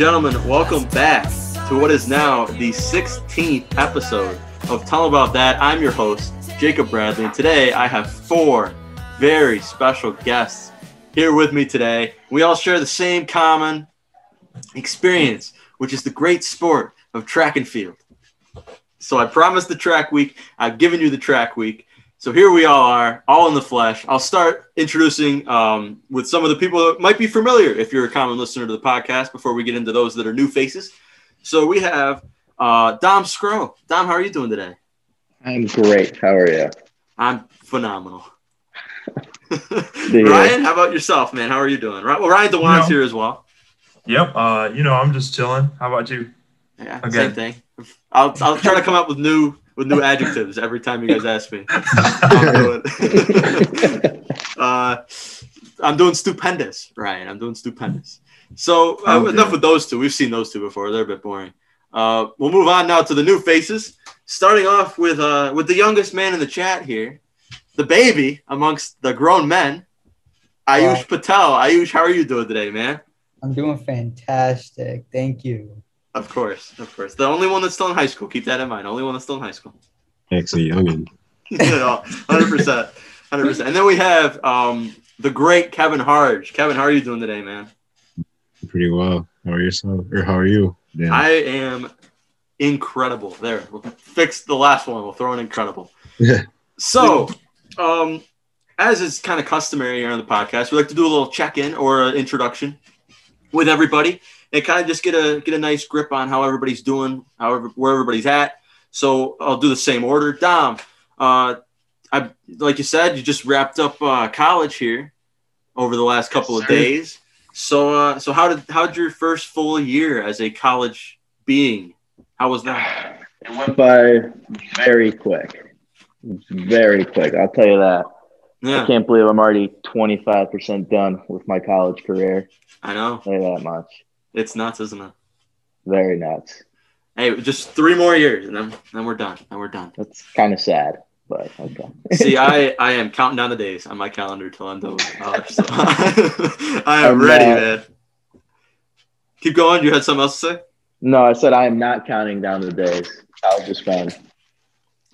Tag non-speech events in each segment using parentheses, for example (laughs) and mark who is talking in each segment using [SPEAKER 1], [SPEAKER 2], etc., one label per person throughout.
[SPEAKER 1] Gentlemen, welcome back to what is now the 16th episode of Tell About That. I'm your host, Jacob Bradley, and today I have four very special guests here with me today. We all share the same common experience, which is the great sport of track and field. So I promised the track week. I've given you the track week. So here we all are, all in the flesh. I'll start introducing um, with some of the people that might be familiar if you're a common listener to the podcast before we get into those that are new faces. So we have uh, Dom Scro. Dom, how are you doing today?
[SPEAKER 2] I'm great. How are you?
[SPEAKER 1] I'm phenomenal. (laughs) Ryan, how about yourself, man? How are you doing? Right. Well, Ryan Dewan's you know, here as well.
[SPEAKER 3] Yep. Uh, you know, I'm just chilling. How about you?
[SPEAKER 1] Yeah, okay. same thing. I'll, I'll try to come up with new with new adjectives every time you guys ask me. I'm (laughs) doing, (laughs) uh, I'm doing stupendous, Ryan. I'm doing stupendous. So uh, enough with those two. We've seen those two before. They're a bit boring. Uh, we'll move on now to the new faces. Starting off with uh, with the youngest man in the chat here, the baby amongst the grown men, Ayush Patel. Ayush, how are you doing today, man?
[SPEAKER 4] I'm doing fantastic. Thank you.
[SPEAKER 1] Of course, of course. The only one that's still in high school. Keep that in mind. Only one that's still in high school.
[SPEAKER 5] Actually, youngin. (laughs)
[SPEAKER 1] Hundred percent, hundred percent. And then we have um, the great Kevin Harge. Kevin, how are you doing today, man?
[SPEAKER 5] Pretty well. How are yourself? Or how are you?
[SPEAKER 1] Yeah. I am incredible. There, we'll fix the last one. We'll throw in incredible. Yeah. (laughs) So, um, as is kind of customary here on the podcast, we like to do a little check-in or an introduction with everybody and kind of just get a get a nice grip on how everybody's doing, however where everybody's at. So I'll do the same order. Dom, uh, I like you said, you just wrapped up uh, college here over the last couple yes, of days. So uh, so how did how did your first full year as a college being? How was that? (sighs)
[SPEAKER 2] It went by very quick. Very quick. I'll tell you that. Yeah. I can't believe I'm already 25% done with my college career.
[SPEAKER 1] I know.
[SPEAKER 2] Say that much.
[SPEAKER 1] It's nuts, isn't it?
[SPEAKER 2] Very nuts.
[SPEAKER 1] Hey, just three more years, and then then we're done. Then we're done.
[SPEAKER 2] That's kind of sad, but okay. (laughs)
[SPEAKER 1] See, I I am counting down the days on my calendar till I'm done with college. So (laughs) I am I'm ready, not, man. Keep going. You had something else to say?
[SPEAKER 2] No, I said I am not counting down the days. College is fun.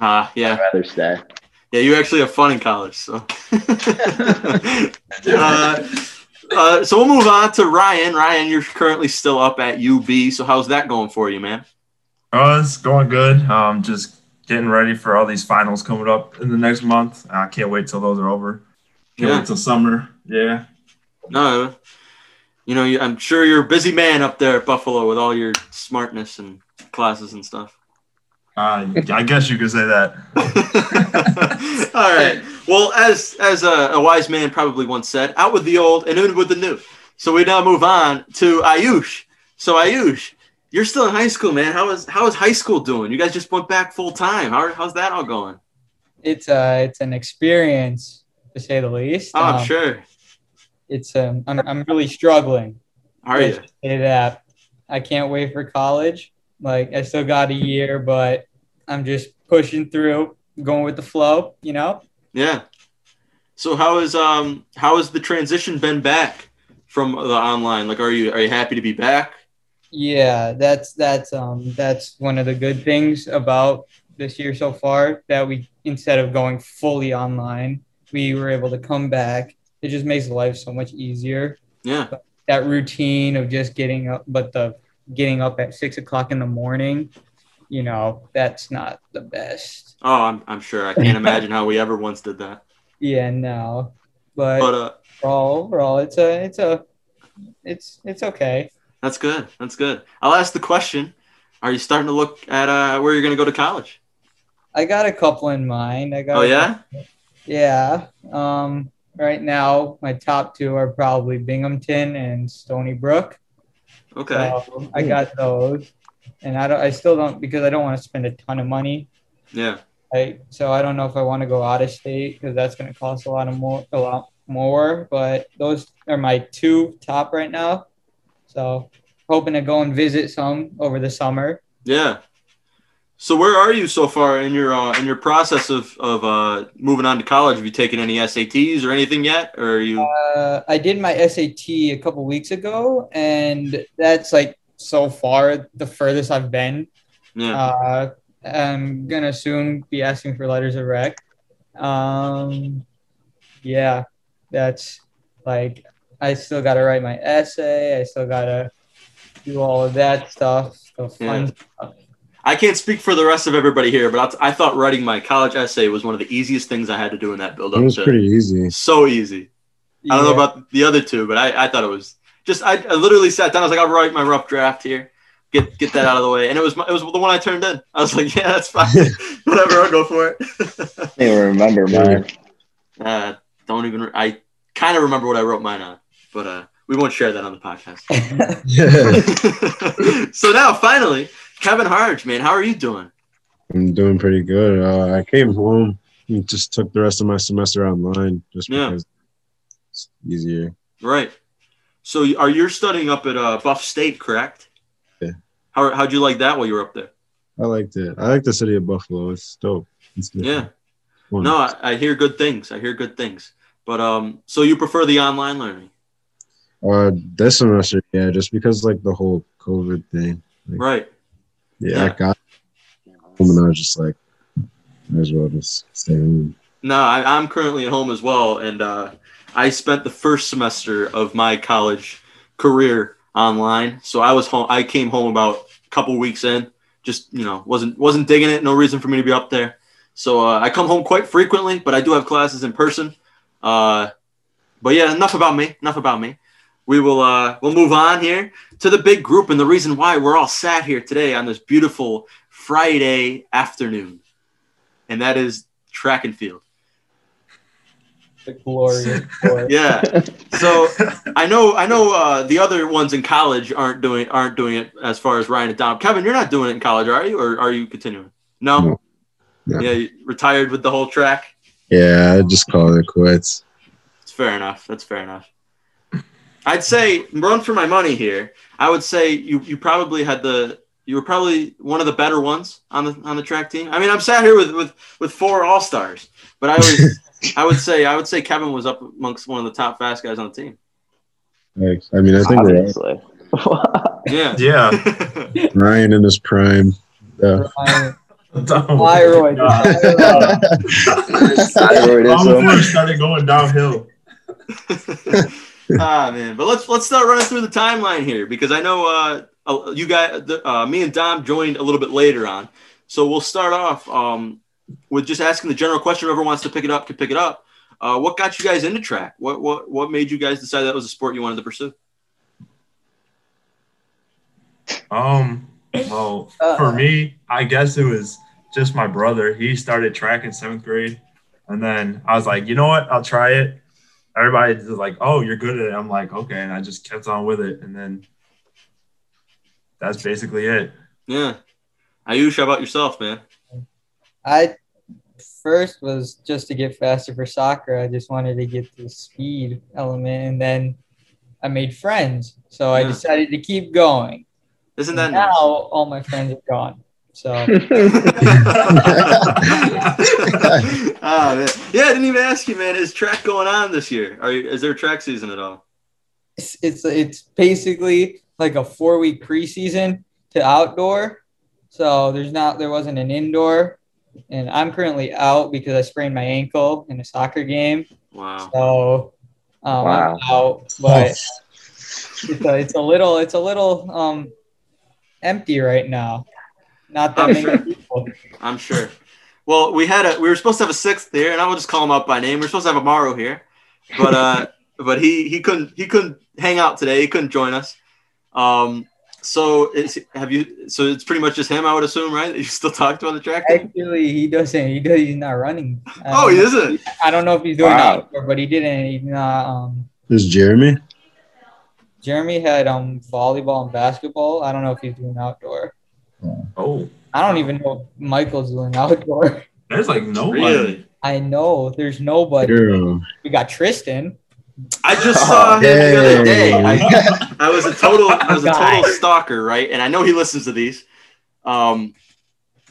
[SPEAKER 1] Ah, uh, yeah.
[SPEAKER 2] I'd rather stay.
[SPEAKER 1] Yeah, you actually have fun in college, so. (laughs) uh, uh, so we'll move on to Ryan. Ryan, you're currently still up at UB. So how's that going for you, man?
[SPEAKER 3] Uh, it's going good. Um, just getting ready for all these finals coming up in the next month. I can't wait till those are over. Can't yeah. wait till summer. Yeah.
[SPEAKER 1] No, you know, I'm sure you're a busy man up there at Buffalo with all your smartness and classes and stuff.
[SPEAKER 3] Uh, I guess you could say that. (laughs)
[SPEAKER 1] all right. Well, as as a, a, wise man probably once said, out with the old and in with the new. So we now move on to Ayush. So Ayush, you're still in high school, man. How is how is high school doing? You guys just went back full time. How, how's that all going?
[SPEAKER 4] It's uh it's an experience to say the least.
[SPEAKER 1] Oh, I'm um, sure.
[SPEAKER 4] It's um I'm I'm really struggling.
[SPEAKER 1] Are you?
[SPEAKER 4] Say that. I can't wait for college. Like I still got a year, but I'm just pushing through, going with the flow, you know?
[SPEAKER 1] Yeah. So how is um how has the transition been back from the online? Like, are you are you happy to be back?
[SPEAKER 4] Yeah, that's that's um that's one of the good things about this year so far that we instead of going fully online, we were able to come back. It just makes life so much easier.
[SPEAKER 1] Yeah.
[SPEAKER 4] But that routine of just getting up, but the getting up at six o'clock in the morning, you know, that's not the best.
[SPEAKER 1] Oh, I'm, I'm sure. I can't imagine how we ever once did that.
[SPEAKER 4] Yeah, no. But, but uh, overall, overall, it's a, it's a, it's, it's okay.
[SPEAKER 1] That's good. That's good. I'll ask the question: Are you starting to look at uh, where you're going to go to college?
[SPEAKER 4] I got a couple in mind. I got.
[SPEAKER 1] Oh yeah.
[SPEAKER 4] Yeah. Um. Right now, my top two are probably Binghamton and Stony Brook.
[SPEAKER 1] Okay.
[SPEAKER 4] So I got those, and I don't. I still don't because I don't want to spend a ton of money.
[SPEAKER 1] Yeah.
[SPEAKER 4] I so I don't know if I want to go out of state because that's going to cost a lot of more, a lot more. But those are my two top right now. So hoping to go and visit some over the summer.
[SPEAKER 1] Yeah. So where are you so far in your uh, in your process of of uh, moving on to college? Have you taken any SATs or anything yet, or are you?
[SPEAKER 4] Uh, I did my SAT a couple weeks ago, and that's like so far the furthest I've been.
[SPEAKER 1] yeah.
[SPEAKER 4] Uh, I'm gonna soon be asking for letters of rec. Um, yeah, that's like I still gotta write my essay. I still gotta do all of that stuff. The fun stuff.
[SPEAKER 1] I can't speak for the rest of everybody here, but I'll t- I thought writing my college essay was one of the easiest things I had to do in that build
[SPEAKER 5] It was
[SPEAKER 1] to-
[SPEAKER 5] pretty easy.
[SPEAKER 1] So easy. I don't know about the other two, but I, I thought it was just I, I literally sat down. I was like, I'll write my rough draft here, get get that out of the way, and it was my, it was the one I turned in. I was like, yeah, that's fine, (laughs) whatever, I'll go for it.
[SPEAKER 2] I don't even remember mine.
[SPEAKER 1] uh, don't even. I kind of remember what I wrote mine on, but uh, we won't share that on the podcast. (laughs) (laughs) So now, finally, Kevin Harge, man, how are you doing?
[SPEAKER 5] I'm doing pretty good. Uh, I came home and just took the rest of my semester online just
[SPEAKER 1] Yeah.
[SPEAKER 5] because it's easier.
[SPEAKER 1] Right. So, are you studying up at uh, Buff State, correct?
[SPEAKER 5] Yeah.
[SPEAKER 1] How how'd you like that while you were up there?
[SPEAKER 5] I liked it. I like the city of Buffalo. It's dope. It's
[SPEAKER 1] Yeah.
[SPEAKER 5] Fun.
[SPEAKER 1] No, I, I hear good things. I hear good things. But um, so you prefer the online learning,
[SPEAKER 5] Uh, this semester, yeah, just because like the whole COVID thing.
[SPEAKER 1] right?
[SPEAKER 5] Yeah,
[SPEAKER 1] Yeah.
[SPEAKER 5] I got home and I was just like, might as well just stay home.
[SPEAKER 1] No, I, I'm currently at home as well, and uh, I spent the first semester of my college career online. So I was home. I came home about a couple weeks in. Just you know, wasn't wasn't digging it. No reason for me to be up there. So uh, I come home quite frequently, but I do have classes in person. Uh, but yeah, enough about me. Enough about me. We will uh, we'll move on here to the big group and the reason why we're all sat here today on this beautiful Friday afternoon, and that is track and field.
[SPEAKER 4] the glorious sport.
[SPEAKER 1] Yeah. So I know I know uh, the other ones in college aren't doing aren't doing it as far as Ryan and Dom. Kevin, you're not doing it in college, are you? Or are you continuing? No.
[SPEAKER 5] No. No.
[SPEAKER 1] Yeah, you retired with the whole track.
[SPEAKER 5] Yeah, I just called it quits.
[SPEAKER 1] It's fair enough. That's fair enough. I'd say run for my money here. I would say you you probably had the you were probably one of the better ones on the on the track team. I mean, I'm sat here with with with four all stars, but I always (laughs) I would say I would say Kevin was up amongst one of the top fast guys on the team.
[SPEAKER 5] Like, I mean, I think we're
[SPEAKER 2] Obviously. (laughs)
[SPEAKER 1] Yeah.
[SPEAKER 3] Yeah. (laughs)
[SPEAKER 5] Ryan in his prime. Yeah.
[SPEAKER 4] Ryan-
[SPEAKER 3] Don't-
[SPEAKER 4] Thyroid.
[SPEAKER 3] God.
[SPEAKER 2] Thyroidism.
[SPEAKER 3] Long before started going downhill.
[SPEAKER 1] Ah man, but let's let's start running through the timeline here because I know uh, uh, you guys, uh, me and Dom joined a little bit later on, so we'll start off um, with just asking the general question. Whoever wants to pick it up can pick it up. Uh, what got you guys into track? What what what made you guys decide that was a sport you wanted to pursue?
[SPEAKER 3] Um, well,
[SPEAKER 4] Uh,
[SPEAKER 3] for me, I guess it was just my brother. He started track in seventh grade, and then I was like, you know what? I'll try it. Everybody was like, "Oh, you're good at it." I'm like, "Okay," and I just kept on with it, and then that's basically it.
[SPEAKER 1] Yeah, Ayush, how about yourself, man?
[SPEAKER 4] I first was just to get faster for soccer. I just wanted to get the speed element, and then I made friends. So I decided to keep going.
[SPEAKER 1] Isn't that
[SPEAKER 4] now
[SPEAKER 1] nice?
[SPEAKER 4] all my friends are gone. So (laughs) (laughs)
[SPEAKER 1] man. Yeah, I didn't even ask you, man. Is track going on this year? Are you, is there a track season at all?
[SPEAKER 4] it's it's, it's basically like a four week preseason to outdoor. So there's not there wasn't an indoor, and I'm currently out because I sprained my ankle in a soccer game.
[SPEAKER 1] Wow.
[SPEAKER 4] So um,
[SPEAKER 2] Wow.
[SPEAKER 4] I'm out, but it's a, it's a little it's a little um empty right now. Not that
[SPEAKER 1] I'm
[SPEAKER 4] many
[SPEAKER 1] sure.
[SPEAKER 4] people.
[SPEAKER 1] I'm sure. Well, we had a we were supposed to have a sixth here, and I will just call him up by name. We are supposed to have Amaro here, but uh, (laughs) but he he couldn't he couldn't hang out today. He couldn't join us. Um, so it's have you? So it's pretty much just him, I would assume, right? That (laughs) you still talk to on the track team.
[SPEAKER 4] Actually, he doesn't. He does. He's not running. I
[SPEAKER 1] Oh, he isn't.
[SPEAKER 4] I don't know if he's doing
[SPEAKER 2] Wow.
[SPEAKER 4] outdoor, but he didn't. He's not. Um,
[SPEAKER 5] There's Jeremy.
[SPEAKER 4] Jeremy had um volleyball and basketball. I don't know if he's doing outdoor.
[SPEAKER 3] Oh,
[SPEAKER 4] I don't even know if Michael's doing outdoor. (laughs)
[SPEAKER 3] there's like nobody.
[SPEAKER 1] Really?
[SPEAKER 4] I know there's nobody.
[SPEAKER 5] You're,
[SPEAKER 4] We got Tristan.
[SPEAKER 1] I just saw him the other day. (laughs) I, I was a total I was a total stalker, right? And I know he listens to these. Um,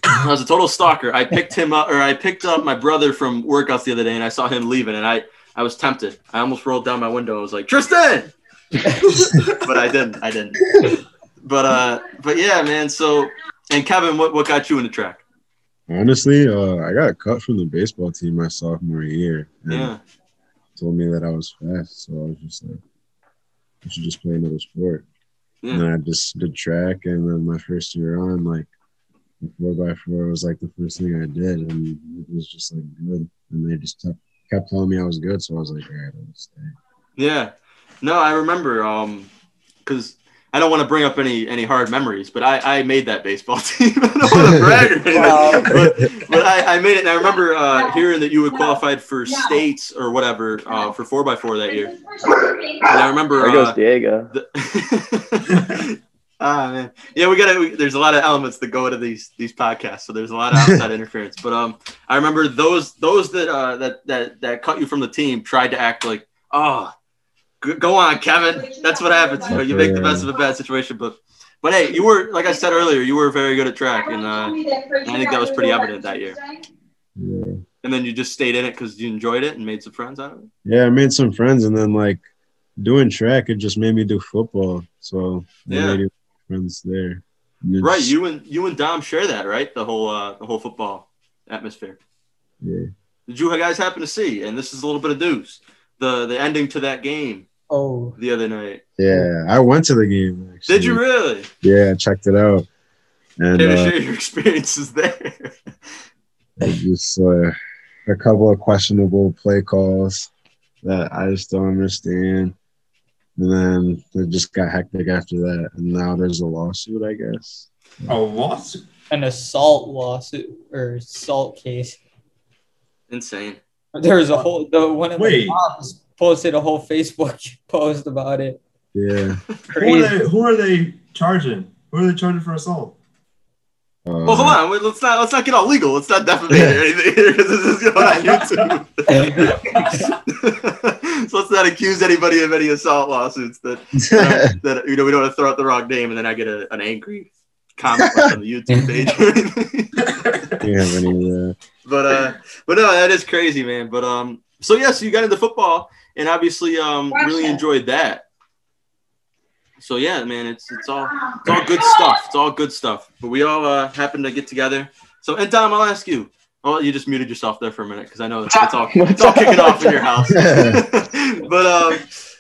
[SPEAKER 1] I was a total stalker. I picked him up, or I picked up my brother from workouts the other day, and I saw him leaving, and I, I was tempted. I almost rolled down my window. I was like, Tristan, (laughs) but I didn't. I didn't. But uh, but yeah, man. So, and Kevin, what what got you in the track?
[SPEAKER 5] Honestly, uh, I got cut from the baseball team my sophomore year. and
[SPEAKER 1] Yeah,
[SPEAKER 5] Told me that I was fast, so I was just like, I should just play another sport.
[SPEAKER 1] Yeah.
[SPEAKER 5] And then I just did track, and then my first year on, like the four by four was like the first thing I did, and it was just like good. And they just kept kept telling me I was good, so I was like, all right, I'll stay.
[SPEAKER 1] yeah. No, I remember. Um, because I don't want to bring up any any hard memories, but I I made that baseball (laughs) team. I don't want to (laughs) brag or anything,
[SPEAKER 4] Wow.
[SPEAKER 1] but but I, I made it. And I remember uh, hearing that you had qualified for states or whatever uh, for four by four that year. And I remember.
[SPEAKER 2] There goes
[SPEAKER 1] Uh,
[SPEAKER 2] Diego.
[SPEAKER 1] the- (laughs) ah man, yeah, we gotta. We, there's a lot of elements that go into these these podcasts, so there's a lot of outside interference. But um, I remember those those that uh that that that cut you from the team tried to act like, oh, g- go on, Kevin. That's what happens. You, know, you make the best of a bad situation, but. But hey, you were like I said earlier, you were very good at track, and uh,
[SPEAKER 6] I think that was pretty evident that year.
[SPEAKER 5] Yeah.
[SPEAKER 1] and then you just stayed in it because you enjoyed it and made some friends out of it.
[SPEAKER 5] Yeah, I made some friends, and then like doing track, it just made me do football. So
[SPEAKER 1] Yeah.
[SPEAKER 5] made friends there.
[SPEAKER 1] Right, you and you and Dom share that, right? The whole uh, the whole football atmosphere.
[SPEAKER 5] Yeah.
[SPEAKER 1] Did you guys happen to see? And this is a little bit of news. The the ending to that game
[SPEAKER 4] Oh,
[SPEAKER 1] the other night.
[SPEAKER 5] Yeah, I went to the game. Actually.
[SPEAKER 1] Did you really?
[SPEAKER 5] Yeah, I checked it out, and
[SPEAKER 1] Care to
[SPEAKER 5] uh,
[SPEAKER 1] share your (laughs) experiences there?
[SPEAKER 5] it just uh, a couple of questionable play calls that I just don't understand. And then it just got hectic after that, and now there's a lawsuit, I guess.
[SPEAKER 3] A lawsuit.
[SPEAKER 4] an assault lawsuit or assault case.
[SPEAKER 1] Insane.
[SPEAKER 4] There was a whole the one of
[SPEAKER 3] Wait.
[SPEAKER 4] the moms posted a whole Facebook (laughs) post about it.
[SPEAKER 5] Yeah. (laughs)
[SPEAKER 3] Who are they? Who are they charging? Who are they charging for assault?
[SPEAKER 5] Uh,
[SPEAKER 1] Well, hold on. Wait, let's not let's not get all legal. Let's not defamate or anything here because this is going on YouTube. (laughs) so let's not accuse anybody of any assault lawsuits that that you know we don't want to throw out the wrong name and then I get a, an angry comment like, on the YouTube page or anything.
[SPEAKER 5] You have any? Uh,
[SPEAKER 1] but uh, but no, that is crazy, man. But um, so yes, you got into football and obviously um really enjoyed that. So yeah, man, it's it's all it's all good stuff. It's all good stuff. But we all uh, happen to get together. So and Dom, I'll ask you. Oh, you just muted yourself there for a minute because I know it's, it's all it's all kicking off in your house. (laughs) (laughs) but um,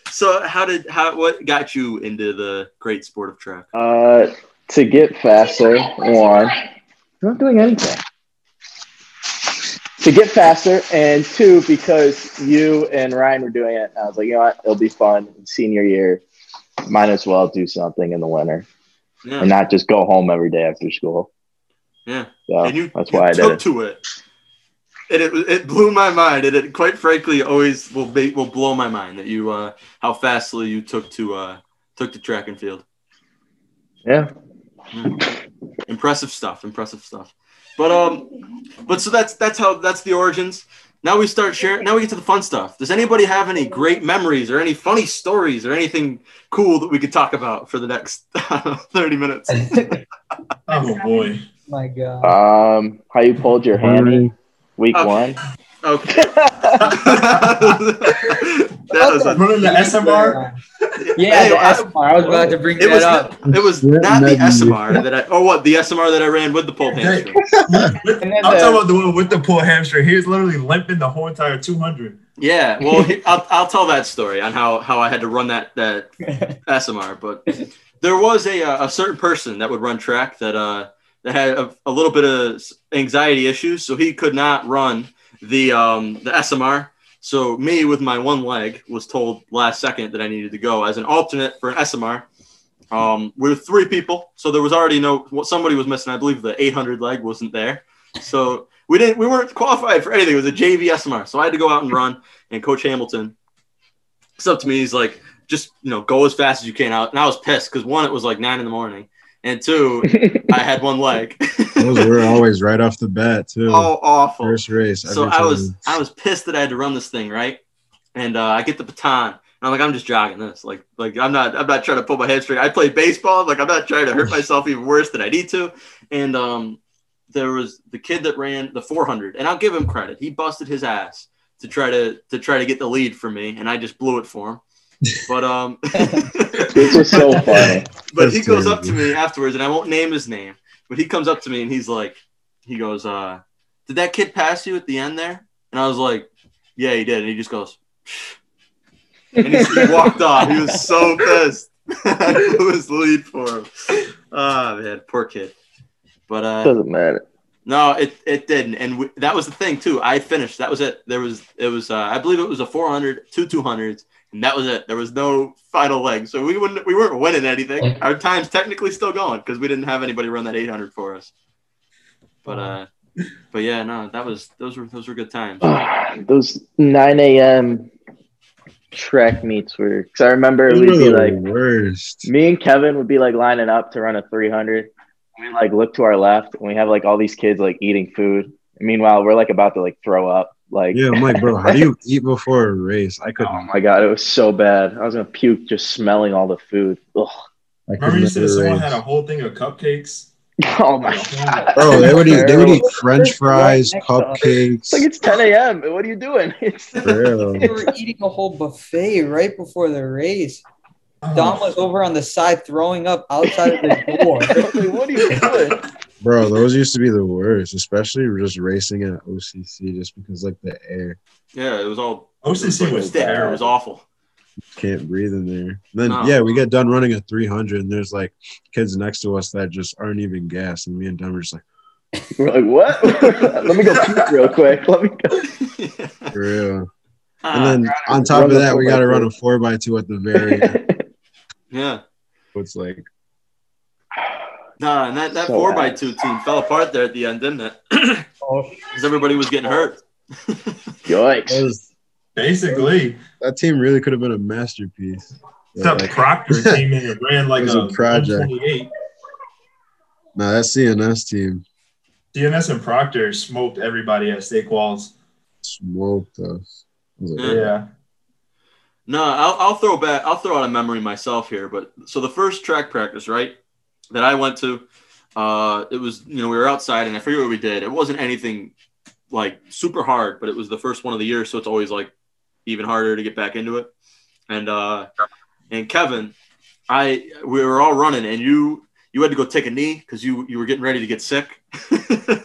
[SPEAKER 1] so how did how what got you into the great sport of track?
[SPEAKER 2] Uh, to get faster, one, I'm not doing anything. To get faster, and two, because you and Ryan were doing it, I was like, you know what, it'll be fun. Senior year, might as well do something in the winter and not just go home every day after school.
[SPEAKER 1] yeah.
[SPEAKER 2] So
[SPEAKER 1] and you,
[SPEAKER 2] that's
[SPEAKER 1] you
[SPEAKER 2] why I
[SPEAKER 1] took
[SPEAKER 2] did it.
[SPEAKER 1] to it. And it it blew my mind, and it quite frankly always will be, will blow my mind that you uh how fastly you took to uh took to track and field.
[SPEAKER 2] Yeah.
[SPEAKER 1] Impressive stuff, impressive stuff. But um, but so that's that's how that's the origins. Now we start sharing. Now we get to the fun stuff. Does anybody have any great memories or any funny stories or anything cool that we could talk about for the next (laughs) thirty minutes? (laughs)
[SPEAKER 3] Oh boy.
[SPEAKER 4] My God.
[SPEAKER 2] Um, how you pulled your hammy week
[SPEAKER 1] Okay.
[SPEAKER 2] one?
[SPEAKER 1] Okay. (laughs) that was a,
[SPEAKER 3] Running the SMR.
[SPEAKER 4] Yeah,
[SPEAKER 1] Hey,
[SPEAKER 4] the
[SPEAKER 1] I-
[SPEAKER 4] SMR. I was about to bring
[SPEAKER 1] it
[SPEAKER 4] that
[SPEAKER 1] was
[SPEAKER 4] up.
[SPEAKER 1] it was not the. SMR that I or what the SMR that I ran with the pull
[SPEAKER 3] Hey,
[SPEAKER 1] hamstring.
[SPEAKER 3] with- (laughs) I'm
[SPEAKER 4] the-
[SPEAKER 3] talking about the one with the pull hamstring. He was literally limping the whole entire 200.
[SPEAKER 1] Yeah, well, I'll, I'll tell that story on how, how I had to run that that (laughs) SMR. But there was a uh, a certain person that would run track that uh that had a, a little bit of anxiety issues, so he could not run the um the SMR. So me with my one leg was told last second that I needed to go as an alternate for an SMR. Um, we were three people, so there was already no somebody was missing. I believe the 800 leg wasn't there, so we didn't we weren't qualified for anything. It was a JV SMR, so I had to go out and run. And Coach Hamilton, it's up to me. He's like, just you know, go as fast as you can out. And I was pissed because one, it was like nine in the morning, and two, I had one leg. (laughs)
[SPEAKER 5] those were always right off the bat too.
[SPEAKER 1] oh, awful.
[SPEAKER 5] First race.
[SPEAKER 1] So I was. I was pissed that I had to run this thing right, and uh, I get the baton. And I'm like, I'm just jogging this. Like, like I'm not, I'm not trying to pull my hamstring. I play baseball. Like, I'm not trying to hurt (laughs) myself even worse than I need to. And um, there was the kid that ran the 400, and I'll give him credit. He busted his ass to try to to try to get the lead for me, and I just blew it for him. But um, (laughs)
[SPEAKER 2] This is so (laughs) funny.
[SPEAKER 1] but he
[SPEAKER 5] That's
[SPEAKER 1] goes up to me afterwards, and I won't name his name, but he comes up to me and he's like, he goes, uh, "Did that kid pass you at the end there?" And I was like, "Yeah, he did." And he just goes, and he, he walked off. He was so pissed. (laughs) I blew his lead for him. Oh man, poor kid. But uh,
[SPEAKER 2] Doesn't matter.
[SPEAKER 1] no, it it didn't, and we, that was the thing too. I finished. That was it. There was it was uh, I believe it was a 400, two 200s, and that was it. There was no final leg, so we wouldn't we weren't winning anything. Our time's technically still going because we didn't have anybody run that 800 for us. But uh, but yeah, no, that was those were those were good times.
[SPEAKER 2] Those 9 a.m. track meets were. Because I remember
[SPEAKER 5] Those
[SPEAKER 2] we'd be like,
[SPEAKER 5] worst.
[SPEAKER 2] me and Kevin would be like lining up to run a 300. We like look to our left and we have like all these kids like eating food. Meanwhile, we're like about to like throw up. Like,
[SPEAKER 5] Yeah, I'm like, bro, how do you eat before a race? I
[SPEAKER 2] oh
[SPEAKER 5] couldn't.
[SPEAKER 2] my god, it was so bad. I was gonna puke just smelling all the food. Ugh.
[SPEAKER 5] I could
[SPEAKER 3] Remember you said someone
[SPEAKER 5] race.
[SPEAKER 3] had a whole thing of cupcakes? (laughs)
[SPEAKER 2] Oh my god,
[SPEAKER 5] Bro, they would eat. They would eat French (laughs) fries,
[SPEAKER 4] Right next to us.
[SPEAKER 5] cupcakes.
[SPEAKER 2] It's like it's 10 a.m. What are you doing? (laughs) It's
[SPEAKER 5] For.
[SPEAKER 4] They were eating a whole buffet right before the race. Oh. Dom was over on the side throwing up outside of the door.
[SPEAKER 2] like, what are you doing?
[SPEAKER 5] Bro, those used to be the worst, especially just racing at OCC, just because like the air
[SPEAKER 1] Yeah, it was all
[SPEAKER 3] OCC was
[SPEAKER 1] thick. It
[SPEAKER 3] terrible.
[SPEAKER 1] was awful.
[SPEAKER 5] can't breathe in there. then
[SPEAKER 1] No.
[SPEAKER 5] yeah, we get done running a 300, and there's like kids next to us that just aren't even gas, and me and Dom are just like, (laughs)
[SPEAKER 2] We're like, what? (laughs) Let me go puke (laughs) real quick. Let me go.
[SPEAKER 5] for real.
[SPEAKER 1] Ah,
[SPEAKER 5] And then on top of that, we got to run a four by two at the very. end.
[SPEAKER 1] yeah.
[SPEAKER 5] It's like
[SPEAKER 1] Nah, and that, that
[SPEAKER 2] So
[SPEAKER 1] four by two team fell apart there at the end, didn't it? (clears throat)
[SPEAKER 4] Oh,
[SPEAKER 1] Because everybody was getting hurt. (laughs)
[SPEAKER 2] Yikes.
[SPEAKER 5] was,
[SPEAKER 3] Basically,
[SPEAKER 5] that team really could have been a masterpiece. (laughs) But,
[SPEAKER 3] except
[SPEAKER 5] like,
[SPEAKER 3] Proctor came in and ran like a,
[SPEAKER 5] a project.
[SPEAKER 3] 128.
[SPEAKER 5] nah, that CNS team
[SPEAKER 3] DNS and Proctor smoked everybody at stake walls.
[SPEAKER 5] smoked us. Was like,
[SPEAKER 1] Yeah.
[SPEAKER 3] Yeah.
[SPEAKER 1] No, I'll, I'll throw back. I'll throw out a memory myself here. But so the first track practice, right, that I went to, uh, it was you know we were outside and I forget what we did. It wasn't anything like super hard, but it was the first one of the year, so it's always like even harder to get back into it. And uh, and Kevin, I we were all running, and you you had to go take a knee because you you were getting ready to get sick. (laughs)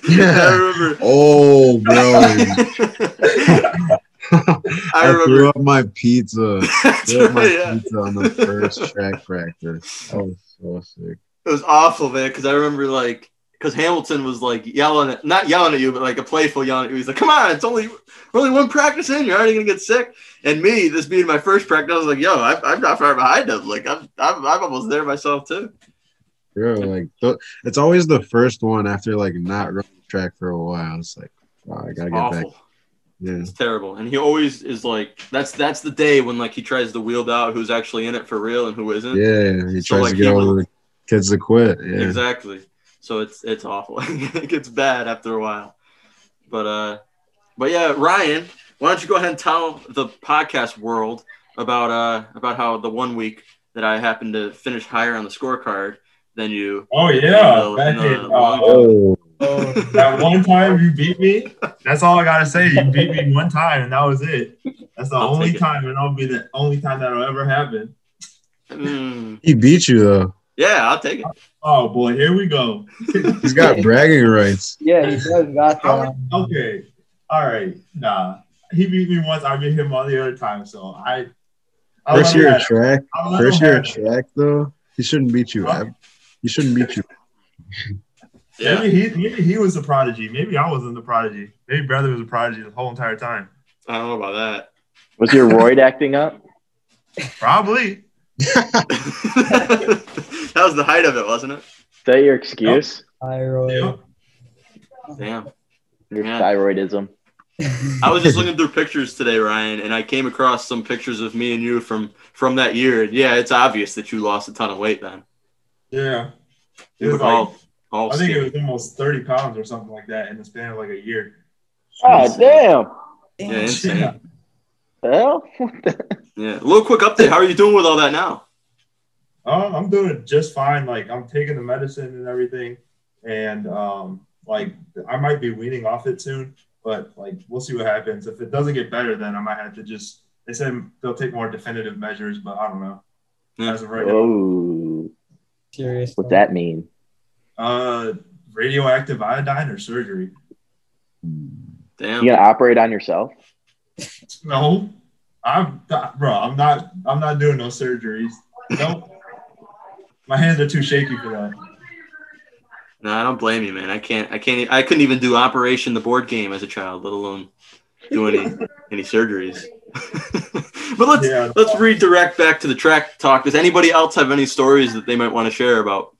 [SPEAKER 1] yeah. I remember.
[SPEAKER 5] Oh, bro. (laughs)
[SPEAKER 1] I
[SPEAKER 5] I,
[SPEAKER 1] remember.
[SPEAKER 5] threw up my pizza. (laughs) Threw up my
[SPEAKER 1] right, yeah.
[SPEAKER 5] pizza on the first track practice. That was so sick.
[SPEAKER 1] It was awful, man. Because I remember like, because Hamilton was like yelling at, not yelling at you, but like a playful yelling at you. He's like, "Come on, it's only we're only one practice in. You're already gonna get sick." And me, this being my first practice, I was like, "Yo, I, I'm not far behind him. Like, I'm, I'm, I'm almost there myself too."
[SPEAKER 5] Bro, like it's always the first one after like not running track for a while. It's like, wow, I gotta get back. Yeah.
[SPEAKER 1] It's terrible. And he always is like, that's that's the day when like he tries to wield out who's actually in it for real and who isn't.
[SPEAKER 5] Yeah. He
[SPEAKER 1] So,
[SPEAKER 5] tries
[SPEAKER 1] like,
[SPEAKER 5] to get the kids to quit. Yeah.
[SPEAKER 1] Exactly. So it's it's awful. (laughs) it gets bad after a while. But uh but yeah, Ryan, why don't you go ahead and tell the podcast world about uh about how the one week that I happened to finish higher on the scorecard than you.
[SPEAKER 3] Oh yeah,
[SPEAKER 1] In the-
[SPEAKER 3] back
[SPEAKER 1] in the
[SPEAKER 3] uh,
[SPEAKER 5] Oh,
[SPEAKER 4] oh, (laughs)
[SPEAKER 3] that one time you beat me. That's all I gotta say. You beat me one time, and that was it. That's the
[SPEAKER 1] I'll
[SPEAKER 3] only
[SPEAKER 1] take it.
[SPEAKER 3] time, and I'll be the only time that'll ever happen.
[SPEAKER 1] Mm,
[SPEAKER 5] he beat you though.
[SPEAKER 1] Yeah, I'll take it.
[SPEAKER 3] Oh boy, here we go. (laughs)
[SPEAKER 5] He's got bragging rights.
[SPEAKER 4] yeah, he does got that.
[SPEAKER 3] okay, all right, nah. He beat me once. I beat him all the other time. So I. I'll
[SPEAKER 5] First
[SPEAKER 3] let
[SPEAKER 5] year
[SPEAKER 3] have
[SPEAKER 5] track.
[SPEAKER 3] I'll let
[SPEAKER 5] First year
[SPEAKER 3] have
[SPEAKER 5] of track though. He shouldn't beat you.
[SPEAKER 3] Huh?
[SPEAKER 5] He shouldn't beat you.
[SPEAKER 1] Yeah.
[SPEAKER 3] Maybe he maybe he was a prodigy. Maybe I wasn't the prodigy. Maybe brother was a prodigy the whole entire time.
[SPEAKER 1] I don't know about that.
[SPEAKER 2] Was your roid acting up?
[SPEAKER 3] Probably.
[SPEAKER 1] That. (laughs) that was the height of it, wasn't it?
[SPEAKER 2] Is that your excuse?
[SPEAKER 4] Thyroid.
[SPEAKER 3] Yeah.
[SPEAKER 1] Damn.
[SPEAKER 2] Your
[SPEAKER 1] Yeah.
[SPEAKER 2] thyroidism.
[SPEAKER 1] I was just looking through pictures today, Ryan, and I came across some pictures of me and you from from that year. And yeah, it's obvious that you lost a ton of weight then.
[SPEAKER 3] Yeah. It was
[SPEAKER 1] look
[SPEAKER 3] like,
[SPEAKER 1] all all
[SPEAKER 3] I think it was almost 30 pounds or something like that in the span of like a year.
[SPEAKER 2] Oh damn!
[SPEAKER 1] Yeah, insane.
[SPEAKER 3] Yeah.
[SPEAKER 2] Hell, (laughs)
[SPEAKER 1] Yeah. A little quick update. How are you doing with all that now?
[SPEAKER 3] Um, I'm doing just fine. Like I'm taking the medicine and everything, and um, like I might be weaning off it soon, but like we'll see what happens. If it doesn't get better, then I might have to just. They said they'll take more definitive measures, but I don't know.
[SPEAKER 1] Yeah.
[SPEAKER 3] As of right now,
[SPEAKER 2] Oh,
[SPEAKER 4] Seriously.
[SPEAKER 2] what's that mean?
[SPEAKER 3] uh, radioactive iodine or surgery?
[SPEAKER 1] Damn.
[SPEAKER 2] You gonna operate on yourself?
[SPEAKER 3] No, I'm not, bro. I'm not. I'm not doing no surgeries. Nope. My hands are too shaky for that.
[SPEAKER 1] No, I don't blame you, man. I can't. I can't. I couldn't even do Operation the board game as a child, let alone do any (laughs) any surgeries. (laughs) but let's
[SPEAKER 3] Yeah.
[SPEAKER 1] let's redirect back to the track talk. Does anybody else have any stories that they might want to share about,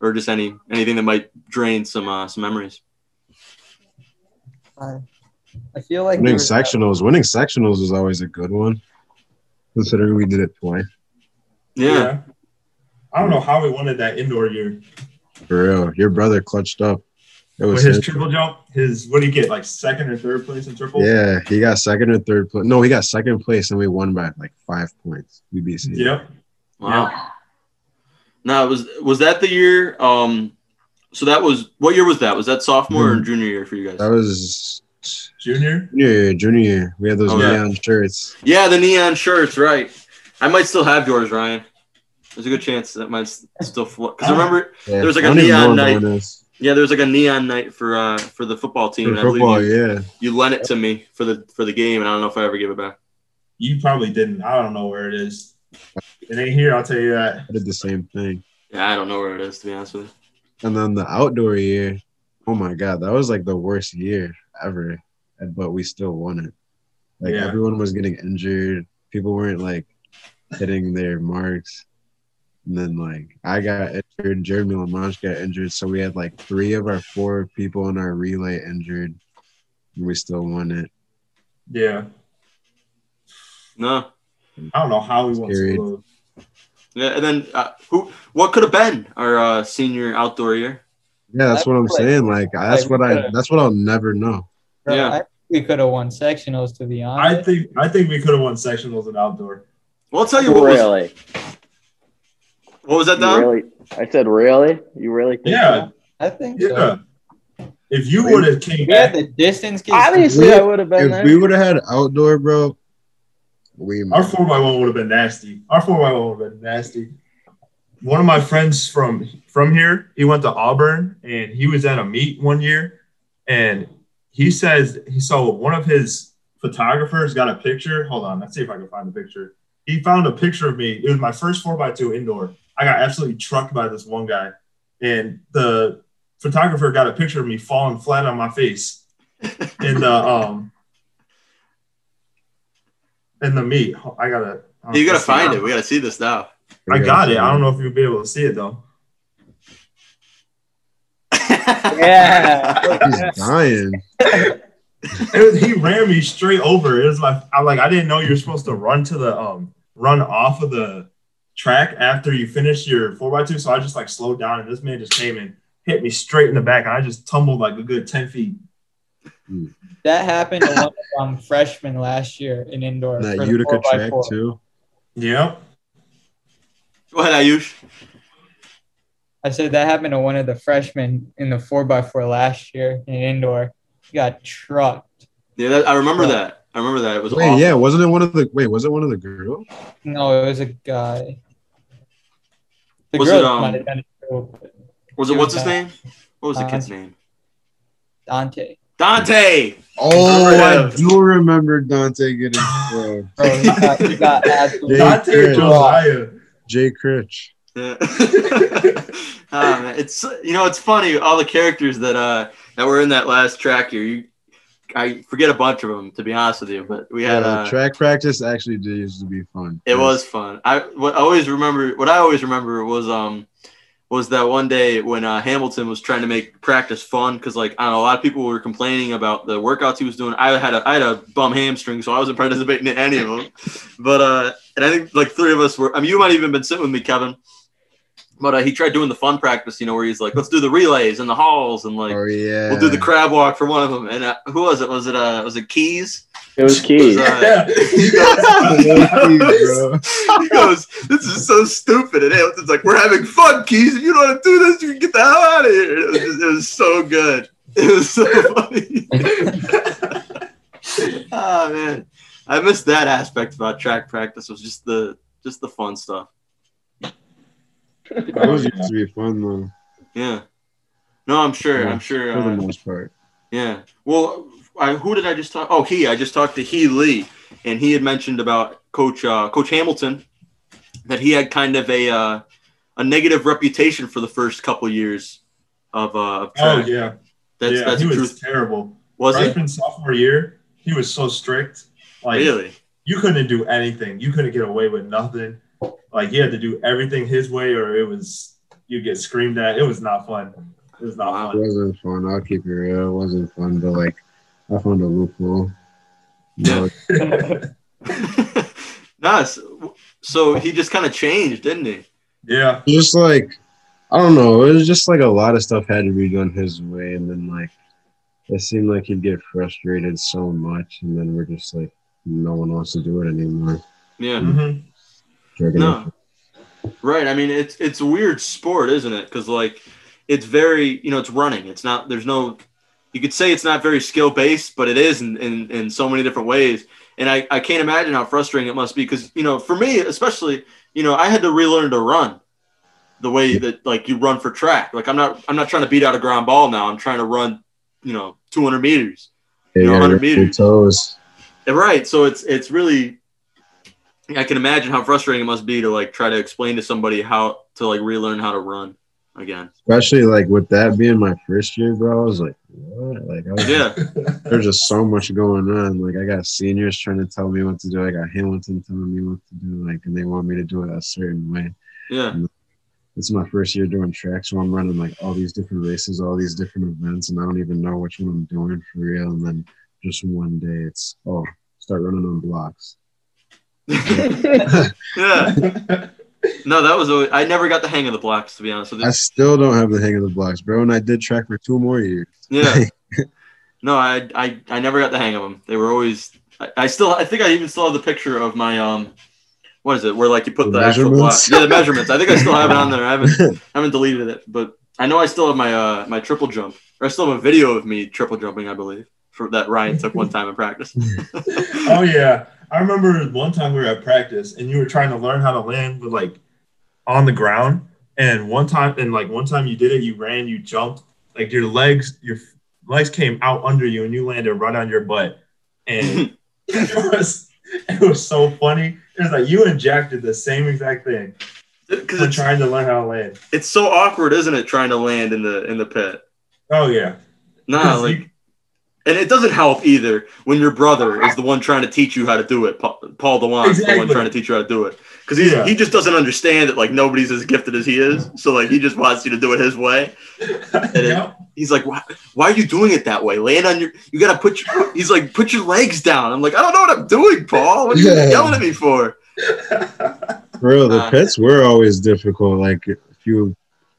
[SPEAKER 1] or just any anything that might drain some uh, some memories?
[SPEAKER 4] I, I feel like
[SPEAKER 5] Winning
[SPEAKER 4] there that-
[SPEAKER 5] sectionals, winning sectionals is always a good one, considering we did it twice.
[SPEAKER 1] Yeah.
[SPEAKER 3] I don't know how we wanted that indoor year.
[SPEAKER 5] For real, your brother clutched up. It
[SPEAKER 3] With
[SPEAKER 5] was
[SPEAKER 3] his
[SPEAKER 5] his-
[SPEAKER 3] triple jump, his what did he get? Like second or third place in triple?
[SPEAKER 5] yeah. He got second or third place. No, he got second place, and we won by like five points. UBC.
[SPEAKER 3] Yep.
[SPEAKER 1] Wow. Now was was that the year? Um, so that was what year was that? Was that sophomore or
[SPEAKER 5] Hmm.
[SPEAKER 1] junior year for you guys?
[SPEAKER 5] That was
[SPEAKER 3] Junior.
[SPEAKER 5] junior year. Junior year. We had those
[SPEAKER 1] Oh, yeah.
[SPEAKER 5] neon shirts.
[SPEAKER 1] Yeah, the neon shirts, right? I might still have yours, Ryan. There's a good chance that might still float. Because
[SPEAKER 3] Oh.
[SPEAKER 1] remember,
[SPEAKER 5] Yeah.
[SPEAKER 1] There was like a neon night.
[SPEAKER 5] what that is.
[SPEAKER 1] yeah, there was like a neon night for uh for the football team.
[SPEAKER 5] For
[SPEAKER 1] and I believe
[SPEAKER 5] football,
[SPEAKER 1] you,
[SPEAKER 5] yeah.
[SPEAKER 1] you lent it to me for the for the game, and I don't know if I ever gave it back.
[SPEAKER 3] You probably didn't. I don't know where it is. It ain't here. I'll tell you that.
[SPEAKER 5] I did the same thing.
[SPEAKER 1] Yeah, I don't know where it is to be honest with you.
[SPEAKER 5] And then the outdoor year, oh my god, that was like the worst year ever. And- But we still won it. Like
[SPEAKER 3] Yeah.
[SPEAKER 5] everyone was getting injured. People weren't like hitting their marks. And then like I got injured, Jeremy Lamanche got injured. So we had like three of our four people in our relay injured. And we still won it.
[SPEAKER 3] Yeah.
[SPEAKER 1] No.
[SPEAKER 3] I don't know how we won
[SPEAKER 5] Scary.
[SPEAKER 3] some of those.
[SPEAKER 1] Yeah, and then uh, who? What could have been our uh, senior outdoor year?
[SPEAKER 5] Yeah, that's what I'm
[SPEAKER 4] Like-
[SPEAKER 5] saying. Like that's what I that's what I'll never know.
[SPEAKER 4] Bro,
[SPEAKER 1] Yeah.
[SPEAKER 4] I think we could have won sectionals to be honest.
[SPEAKER 3] I
[SPEAKER 4] honest.
[SPEAKER 3] think I think we could have won sectionals and outdoor.
[SPEAKER 1] Well, I'll tell you what was
[SPEAKER 2] Really?
[SPEAKER 1] what was that,
[SPEAKER 2] You
[SPEAKER 1] Dom?
[SPEAKER 2] really? I said, really? You really think
[SPEAKER 3] Yeah.
[SPEAKER 4] I think
[SPEAKER 3] Yeah.
[SPEAKER 4] so.
[SPEAKER 3] If you would have came
[SPEAKER 4] We had
[SPEAKER 3] back,
[SPEAKER 4] the distance.
[SPEAKER 2] Obviously,
[SPEAKER 5] we-
[SPEAKER 2] I would have been
[SPEAKER 5] If
[SPEAKER 2] there.
[SPEAKER 5] we would have had outdoor, bro, we
[SPEAKER 3] our four by one would have been nasty. Our four by one would have been nasty. One of my friends from from here, he went to Auburn and he was at a meet one year, and he says he saw one of his photographers got a picture. Hold on, let's see if I can find the picture. He found a picture of me. It was my first four by two indoor. I got absolutely trucked by this one guy, and the photographer got a picture of me falling flat on my face (laughs) in the um in the meet. I gotta.
[SPEAKER 1] You gotta find it. We gotta see this now.
[SPEAKER 3] I got it. I don't know if you'll be able to see it though.
[SPEAKER 4] Yeah.
[SPEAKER 5] He's (laughs) dying.
[SPEAKER 3] It was, he ran me straight over. It was like I like I didn't know you're supposed to run to the um run off of the track after you finish your four x two. So I just like slowed down and this man just came and hit me straight in the back and I just tumbled like a good ten feet.
[SPEAKER 4] That happened to one of um, freshmen last year in indoor.
[SPEAKER 5] That Utica track too.
[SPEAKER 3] Yep.
[SPEAKER 1] Go ahead, Ayush.
[SPEAKER 4] I said that happened to one of the freshmen in the 4x4 last year in indoor. He got trucked.
[SPEAKER 1] Yeah, that, I remember that. I remember that. It was
[SPEAKER 5] Wait,
[SPEAKER 1] awful.
[SPEAKER 5] yeah, wasn't it one of the wait, was it one of the girls?
[SPEAKER 4] No, it was a guy. The
[SPEAKER 1] Was it, um,
[SPEAKER 4] might have done it too, but
[SPEAKER 1] Was it
[SPEAKER 4] It
[SPEAKER 1] what's
[SPEAKER 4] was
[SPEAKER 1] his name? What was the
[SPEAKER 4] Don-
[SPEAKER 1] kid's name?
[SPEAKER 4] Dante.
[SPEAKER 1] Dante.
[SPEAKER 5] Oh, I do remember Dante getting (laughs) thrown.
[SPEAKER 4] Bro, he got, he got (laughs) absolutely
[SPEAKER 3] Dante
[SPEAKER 5] Chris.
[SPEAKER 3] Josiah.
[SPEAKER 5] Jay Critch.
[SPEAKER 1] Yeah. (laughs) Ah, man, it's you know it's funny all the characters that uh that were in that last track here. You, I forget a bunch of them to be honest with you, but we had
[SPEAKER 5] Yeah,
[SPEAKER 1] uh,
[SPEAKER 5] track practice actually did used to be fun.
[SPEAKER 1] It was fun. I what I always remember what I always remember was um was that one day when uh, Hamilton was trying to make practice fun because like I don't know a lot of people were complaining about the workouts he was doing. I had a I had a bum hamstring, so I wasn't participating in any of them. (laughs) But uh, and I think like three of us were. I mean, you might have even been sitting with me, Kevin. But uh, he tried doing the fun practice, you know, where he's like, "Let's do the relays in the halls," and like
[SPEAKER 5] Oh yeah.
[SPEAKER 1] we'll do the crab walk for one of them. And uh, who was it? Was it uh was it Keys?
[SPEAKER 2] It was key.
[SPEAKER 1] Was, uh,
[SPEAKER 3] Yeah. (laughs)
[SPEAKER 1] he goes, (laughs) (laughs) he goes, "This is so stupid." And Hamilton's like, "We're having fun, Keys. If you don't want to do this, you can get the hell out of here." It was, just, it was so good. It was so funny. oh man, I missed that aspect about track practice. Was just the just the fun stuff.
[SPEAKER 5] It was used to be fun though,
[SPEAKER 1] Yeah. No, I'm sure.
[SPEAKER 5] Yeah,
[SPEAKER 1] I'm sure.
[SPEAKER 5] for the
[SPEAKER 1] uh,
[SPEAKER 5] most part.
[SPEAKER 1] Yeah. Well, I, who did I just talk? Oh, he. I just talked to he Lee, and he had mentioned about Coach uh, Coach Hamilton that he had kind of a uh, a negative reputation for the first couple years of uh, of
[SPEAKER 3] Oh yeah,
[SPEAKER 1] that's
[SPEAKER 3] yeah.
[SPEAKER 1] that's
[SPEAKER 3] he
[SPEAKER 1] the
[SPEAKER 3] was
[SPEAKER 1] truth.
[SPEAKER 3] terrible.
[SPEAKER 1] Was he
[SPEAKER 3] Freshman sophomore year, he was so strict. Like
[SPEAKER 1] really?
[SPEAKER 3] you couldn't do anything. You couldn't get away with nothing. Like he had to do everything his way, or it was you get screamed at. It was not fun. It was not
[SPEAKER 1] Wow.
[SPEAKER 5] It
[SPEAKER 3] fun.
[SPEAKER 5] wasn't fun. I'll keep it real. It wasn't fun, but like I found a loophole. No, (laughs)
[SPEAKER 1] nice. So he just kind of changed, didn't he?
[SPEAKER 3] yeah,
[SPEAKER 5] just like I don't know. It was just like a lot of stuff had to be done his way, and then like it seemed like he'd get frustrated so much, and then we're just like no one wants to do it anymore.
[SPEAKER 1] Yeah.
[SPEAKER 3] hmm
[SPEAKER 5] Dragging
[SPEAKER 1] No. Right. I mean, it's it's a weird sport, isn't it? Because like, it's very you know it's running. It's not. There's no. You could say it's not very skill based, but it is in, in in so many different ways. And I I can't imagine how frustrating it must be because you know for me especially you know I had to relearn to run the way that like you run for track. Like I'm not I'm not trying to beat out a ground ball now. I'm trying to run you know 200 meters.
[SPEAKER 5] Yeah,
[SPEAKER 1] you know, 100
[SPEAKER 5] your
[SPEAKER 1] meters.
[SPEAKER 5] toes.
[SPEAKER 1] Right. So it's it's really I can imagine how frustrating it must be to like try to explain to somebody how to like relearn how to run again.
[SPEAKER 5] Especially like with that being my first year, bro. I was like, what? Like I was
[SPEAKER 1] Yeah.
[SPEAKER 5] there's just so much going on. Like I got seniors trying to tell me what to do. I got Hamilton telling me what to do. Like, and they want me to do it a certain way.
[SPEAKER 1] Yeah.
[SPEAKER 5] It's my first year doing track, so I'm running like all these different races, all these different events, and I don't even know which one I'm doing for real. And then just one day, it's oh, start running on blocks.
[SPEAKER 1] Yeah. No, that was always, I never got the hang of the blocks to be honest with you.
[SPEAKER 5] I still don't have the hang of the blocks, bro. And I did track for two more years.
[SPEAKER 1] Yeah. (laughs) No, I, I I never got the hang of them. They were always I, I still I think I even still have the picture of my um what is it where like you put
[SPEAKER 5] The
[SPEAKER 1] the, actual block.
[SPEAKER 5] measurements?
[SPEAKER 1] Yeah, the measurements. I think I still have it on there. I haven't (laughs) I haven't deleted it, but I know I still have my uh my triple jump. Or I still have a video of me triple jumping, I believe, for that Ryan took one time in practice. (laughs)
[SPEAKER 3] oh yeah, I remember one time we were at practice and you were trying to learn how to land with like on the ground. And one time, and like one time you did it, you ran, you jumped, like your legs, your legs came out under you, and you landed right on your butt. And (laughs) it was it was so funny. It was like you and Jack did the same exact thing.
[SPEAKER 1] Because
[SPEAKER 3] We're trying to learn how to land.
[SPEAKER 1] it's so awkward, isn't it, trying to land in the in the pit?
[SPEAKER 3] Oh yeah.
[SPEAKER 1] Nah, like
[SPEAKER 3] you-
[SPEAKER 1] and it doesn't help either when your brother is the one trying to teach you how to do it. Paul, Paul Dewan's the one
[SPEAKER 3] Exactly.
[SPEAKER 1] trying to teach you how to do it because he
[SPEAKER 3] Yeah.
[SPEAKER 1] he just doesn't understand that like nobody's as gifted as he is. So like he just wants you to do it his way. it-
[SPEAKER 3] Yep.
[SPEAKER 1] He's like, why, why are you doing it that way? Land on your. You gotta put your. He's like, put your legs down. I'm like, I don't know what I'm doing, Paul. What are you
[SPEAKER 5] Yeah.
[SPEAKER 1] yelling at me for?
[SPEAKER 5] Bro, the
[SPEAKER 1] Uh,
[SPEAKER 5] pits were always difficult. Like if you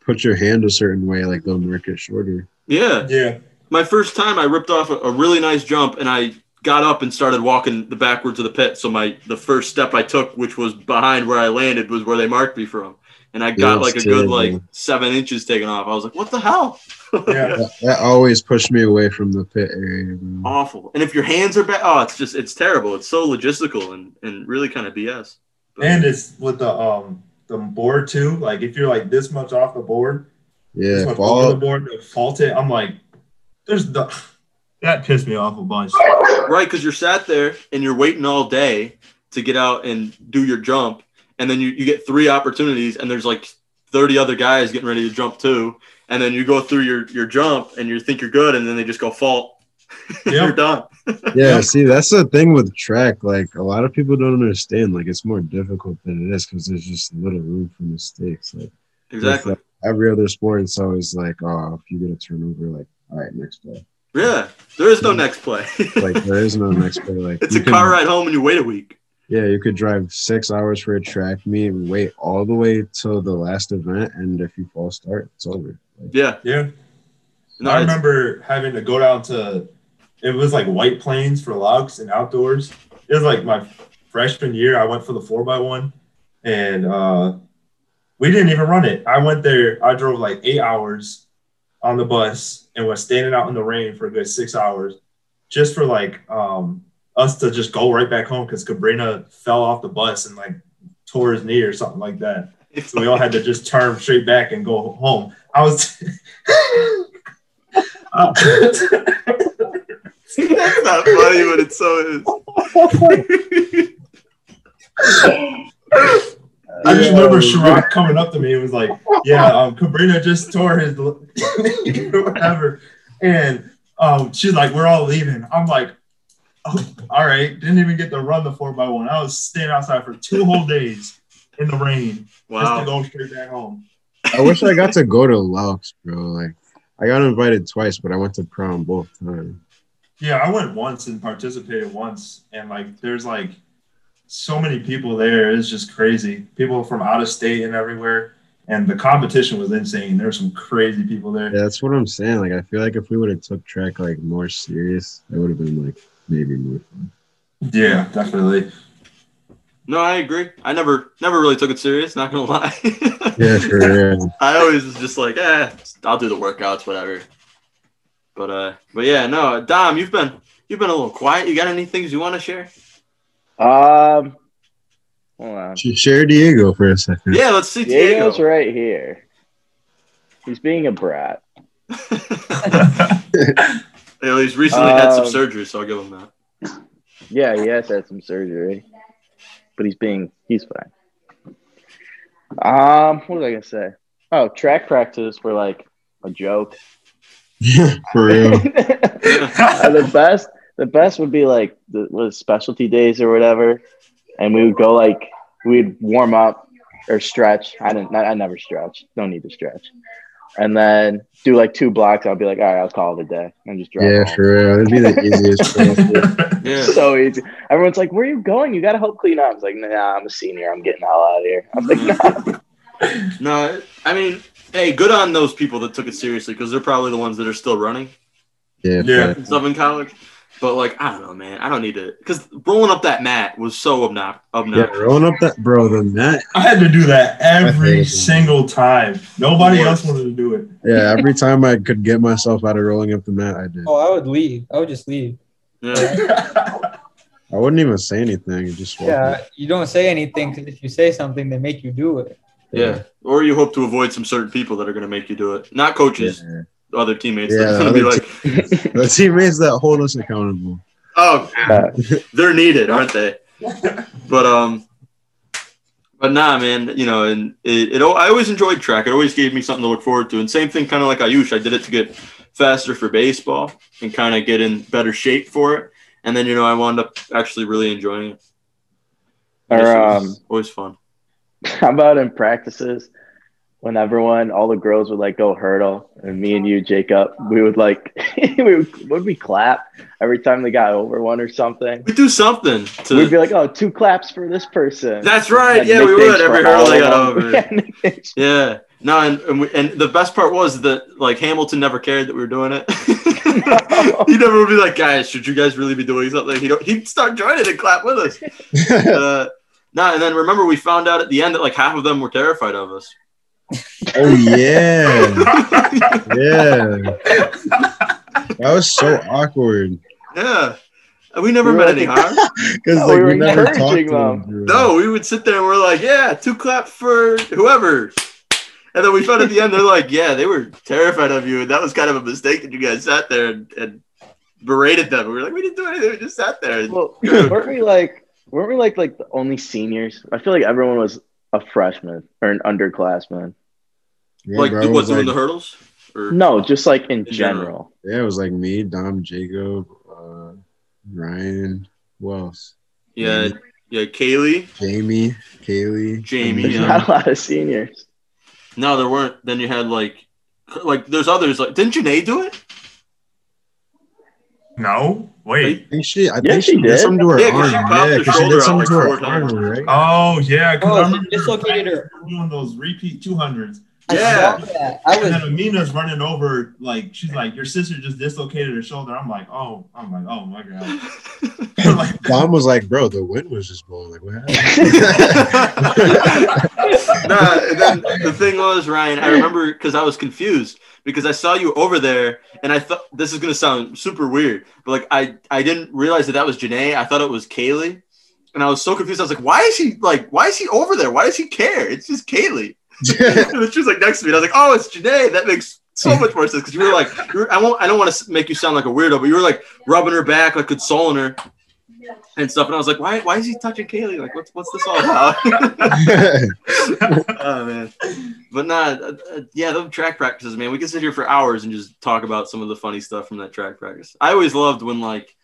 [SPEAKER 5] put your hand a certain way, like they'll mark it shorter.
[SPEAKER 1] Yeah.
[SPEAKER 3] yeah.
[SPEAKER 1] My first time I ripped off a, a really nice jump and I got up and started walking the backwards of the pit. So my the first step I took, which was behind where I landed, was where they marked me from. And I got
[SPEAKER 5] Yeah,
[SPEAKER 1] like a good
[SPEAKER 5] terrible.
[SPEAKER 1] like seven inches taken off. I was like, what the hell?
[SPEAKER 3] Yeah. (laughs)
[SPEAKER 5] That, that always pushed me away from the pit area. Bro.
[SPEAKER 1] Awful. And if your hands are bad, oh, it's just it's terrible. It's so logistical and, and really kind of BS. But-
[SPEAKER 3] And it's with the um the board too. Like if you're like this much off the board, this
[SPEAKER 5] Yeah,
[SPEAKER 3] much over the board to fault it, I'm like, there's the that pissed me off a bunch.
[SPEAKER 1] Right, because you're sat there and you're waiting all day to get out and do your jump, and then you, you get three opportunities, and there's like 30 other guys getting ready to jump too, and then you go through your your jump and you think you're good, and then they just go fault. (laughs) you're done. (laughs)
[SPEAKER 5] Yeah, see, that's the thing with track. Like a lot of people don't understand. Like it's more difficult than it is because there's just little room for mistakes. Like
[SPEAKER 1] Exactly.
[SPEAKER 5] with, every other sport, it's always like, oh, if you get a turnover, like, all right, next play.
[SPEAKER 1] Yeah, there is no next play. (laughs)
[SPEAKER 5] Like there is no (laughs) next play. Like
[SPEAKER 1] it's a
[SPEAKER 5] could-
[SPEAKER 1] car ride home and you wait a week.
[SPEAKER 5] Yeah, you could drive six hours for a track meet and wait all the way till the last event, and if you fall start, it's over. Like,
[SPEAKER 1] Yeah.
[SPEAKER 3] Yeah.
[SPEAKER 1] No,
[SPEAKER 3] I remember having to go down to it was like White Plains for Laux and outdoors. It was like my freshman year. I went for the four by one and uh we didn't even run it. I went there, I drove like eight hours on the bus and was standing out in the rain for a good six hours, just for like um, us to just go right back home because Cabrina fell off the bus and like tore his knee or something like that. So we all had to just turn straight back and go home. I was. uh, (laughs)
[SPEAKER 1] That's not funny, but it so is. (laughs)
[SPEAKER 3] I just remember Sharok coming up to me and was like, "Yeah, um, Cabrina just tore his (laughs) whatever," and um, she's like, "We're all leaving." I'm like, oh, "All right." Didn't even get to run the four by one. I was standing outside for two whole days in the rain just to go straight back home.
[SPEAKER 5] I wish I got to go to Laos, bro. Like I got invited twice, but I went to prom both times.
[SPEAKER 3] Yeah, I went once and participated once, and like, there's like so many people there. It's just crazy. People from out of state and everywhere, and the competition was insane. There's some crazy people there.
[SPEAKER 5] Yeah, that's what I'm saying. Like I feel like if we would have took track like more serious, it would have been like maybe more fun.
[SPEAKER 3] Yeah, definitely.
[SPEAKER 1] No, I agree. I never never really took it serious, not gonna lie. (laughs)
[SPEAKER 5] Yeah, for real. (laughs)
[SPEAKER 1] I always was just like, eh, I'll do the workouts, whatever. But uh but yeah, no, Dom, you've been you've been a little quiet. You got any things you want to share?
[SPEAKER 2] Um, hold on.
[SPEAKER 5] Sh- Share Diego for a second.
[SPEAKER 1] Yeah, let's see Diego.
[SPEAKER 2] Diego's right here. He's being a brat. (laughs)
[SPEAKER 1] You know, he's recently had some
[SPEAKER 2] Um,
[SPEAKER 1] surgery, so I'll give him that.
[SPEAKER 2] Yeah, he has had some surgery, but he's being he's fine. Um, what was I gonna say? Oh, track practice were like a joke.
[SPEAKER 5] Yeah, (laughs) for real. (laughs)
[SPEAKER 2] The best, the best would be like the was specialty days or whatever, and we would go like we'd warm up or stretch. I didn't. I never stretch. Don't need to stretch. And then do like two blocks. I'll be like, all right, I'll call it a day and just drive.
[SPEAKER 5] Yeah,
[SPEAKER 2] home.
[SPEAKER 5] for real. It'd be the easiest. (laughs)
[SPEAKER 1] Yeah.
[SPEAKER 2] So easy. Everyone's like, "Where are you going? You got to help clean up." I was like, "Nah, I'm a senior. I'm getting the hell out of here." I'm like, "Nah." (laughs)
[SPEAKER 1] No, I mean, hey, good on those people that took it seriously because they're probably the ones that are still running
[SPEAKER 5] Yeah,
[SPEAKER 3] Yeah.
[SPEAKER 1] and stuff in college. But like, I don't know, man. I don't need to because rolling up that mat was so obnox-
[SPEAKER 5] yeah. Rolling up that, bro. The net.
[SPEAKER 3] I had to do that every single time. Nobody
[SPEAKER 1] Worst.
[SPEAKER 3] else wanted to do it.
[SPEAKER 5] Yeah, (laughs) every time I could get myself out of rolling up the mat, I did.
[SPEAKER 4] Oh, I would leave. I would just leave.
[SPEAKER 1] Yeah.
[SPEAKER 5] I wouldn't even say anything. Just walk
[SPEAKER 4] Yeah, you don't say anything because if you say something, they make you do it.
[SPEAKER 1] yeah. Or you hope to avoid some certain people that are going to make you do it. Not coaches,
[SPEAKER 5] Yeah.
[SPEAKER 1] Other teammates.
[SPEAKER 5] Yeah,
[SPEAKER 1] Yeah, going to be
[SPEAKER 5] other
[SPEAKER 1] like, (laughs)
[SPEAKER 5] The teammates that hold us accountable.
[SPEAKER 1] oh,
[SPEAKER 2] Uh,
[SPEAKER 1] they're needed, aren't they? (laughs) But um, but nah, man. You know, and it, it. I always enjoyed track. It always gave me something to look forward to. And same thing, kind of like Ayush. I did it to get faster for baseball and kind of get in better shape for it. And then you know, I wound up actually really enjoying it.
[SPEAKER 2] or um,
[SPEAKER 1] always fun. (laughs)
[SPEAKER 2] how about in practices when everyone, all the girls would like go hurdle, and me and you, Jacob, we would like, (laughs) we would, would we clap every time they got over one or something?
[SPEAKER 1] We do something to.
[SPEAKER 2] We'd be like, oh, two claps for this person."
[SPEAKER 1] That's right. Yeah, we would every hurdle they got over. (laughs) (laughs)
[SPEAKER 2] Yeah,
[SPEAKER 1] No, and and, we, and the best part was that like Hamilton never cared that we were doing it. he never would be like, guys, should you guys really be doing something? He don't, he'd start joining and clap with us. Uh, no, and then remember we found out at the end that like half of them were terrified of us.
[SPEAKER 5] Oh yeah, yeah. That was so awkward
[SPEAKER 1] Yeah. We never
[SPEAKER 2] We
[SPEAKER 1] meant
[SPEAKER 2] were
[SPEAKER 1] any
[SPEAKER 2] like-
[SPEAKER 1] harm.
[SPEAKER 5] because
[SPEAKER 2] No,
[SPEAKER 5] like
[SPEAKER 2] we
[SPEAKER 5] we,
[SPEAKER 2] were
[SPEAKER 5] never talked to them.
[SPEAKER 2] them.
[SPEAKER 1] No, we would sit there and we're like, yeah, two clap for whoever. And then we found at the end they're like, yeah, they were terrified of you, and that was kind of a mistake that you guys sat there and, and berated them. We were like, we didn't do anything, we just sat there.
[SPEAKER 2] Well, weren't we like, weren't we like like the only seniors? I feel like everyone was a freshman or an underclassman.
[SPEAKER 5] Yeah,
[SPEAKER 1] like,
[SPEAKER 5] bro, it
[SPEAKER 1] what's
[SPEAKER 5] was
[SPEAKER 1] doing
[SPEAKER 5] like-
[SPEAKER 1] the hurdles? Or
[SPEAKER 2] No, just like in,
[SPEAKER 1] In general.
[SPEAKER 2] general.
[SPEAKER 5] Yeah, it was like me, Dom, Jacob, uh, Ryan, who else?
[SPEAKER 1] yeah, yeah, Kaylee,
[SPEAKER 5] Jamie, Kaylee,
[SPEAKER 1] Jamie,
[SPEAKER 2] There's
[SPEAKER 1] Yeah.
[SPEAKER 2] not a lot of seniors.
[SPEAKER 1] No, there weren't. Then you had like, like there's others. Like, didn't Janae do it?
[SPEAKER 3] No, wait.
[SPEAKER 5] I think she, I
[SPEAKER 2] Yeah,
[SPEAKER 5] think
[SPEAKER 2] she
[SPEAKER 5] she, did
[SPEAKER 2] did.
[SPEAKER 5] something to her
[SPEAKER 1] Yeah, 'cause she
[SPEAKER 5] arm.
[SPEAKER 1] popped
[SPEAKER 5] Yeah,
[SPEAKER 1] her
[SPEAKER 5] because she
[SPEAKER 1] shoulder
[SPEAKER 5] did
[SPEAKER 1] out
[SPEAKER 5] something
[SPEAKER 1] like
[SPEAKER 5] to her arm, right?
[SPEAKER 3] Oh yeah, because
[SPEAKER 4] Oh,
[SPEAKER 3] I
[SPEAKER 4] she
[SPEAKER 3] remember
[SPEAKER 4] dislocated her.
[SPEAKER 3] doing those repeat two hundreds.
[SPEAKER 4] I
[SPEAKER 1] Yeah.
[SPEAKER 4] saw that. I
[SPEAKER 3] And
[SPEAKER 4] was
[SPEAKER 3] then Amina's running over, like she's like, "Your sister just dislocated her shoulder." I'm like, "Oh, I'm like, oh my god." I'm like,
[SPEAKER 5] Dom was like, bro, the wind was just blowing. Like, what happened? (laughs)
[SPEAKER 1] nah, and the thing was, Ryan, I remember because I was confused because I saw you over there, and I thought this is gonna sound super weird, but like I I didn't realize that that was Janae. I thought it was Kaylee, and I was so confused. I was like, why is he like why is he over there? Why does he care? It's just Kaylee. And she was like next to me, and I was like, oh, it's Janae. That makes so much more sense because you were like, you were, I won't I don't want to make you sound like a weirdo, but you were like rubbing her back, like consoling her. And stuff, and I was like, "Why? Why is he touching Kaylee? Like, what's what's this all about?" (laughs) (laughs) oh man, but nah, uh, uh, yeah, those track practices, man. We could sit here for hours and just talk about some of the funny stuff from that track practice. I always loved when like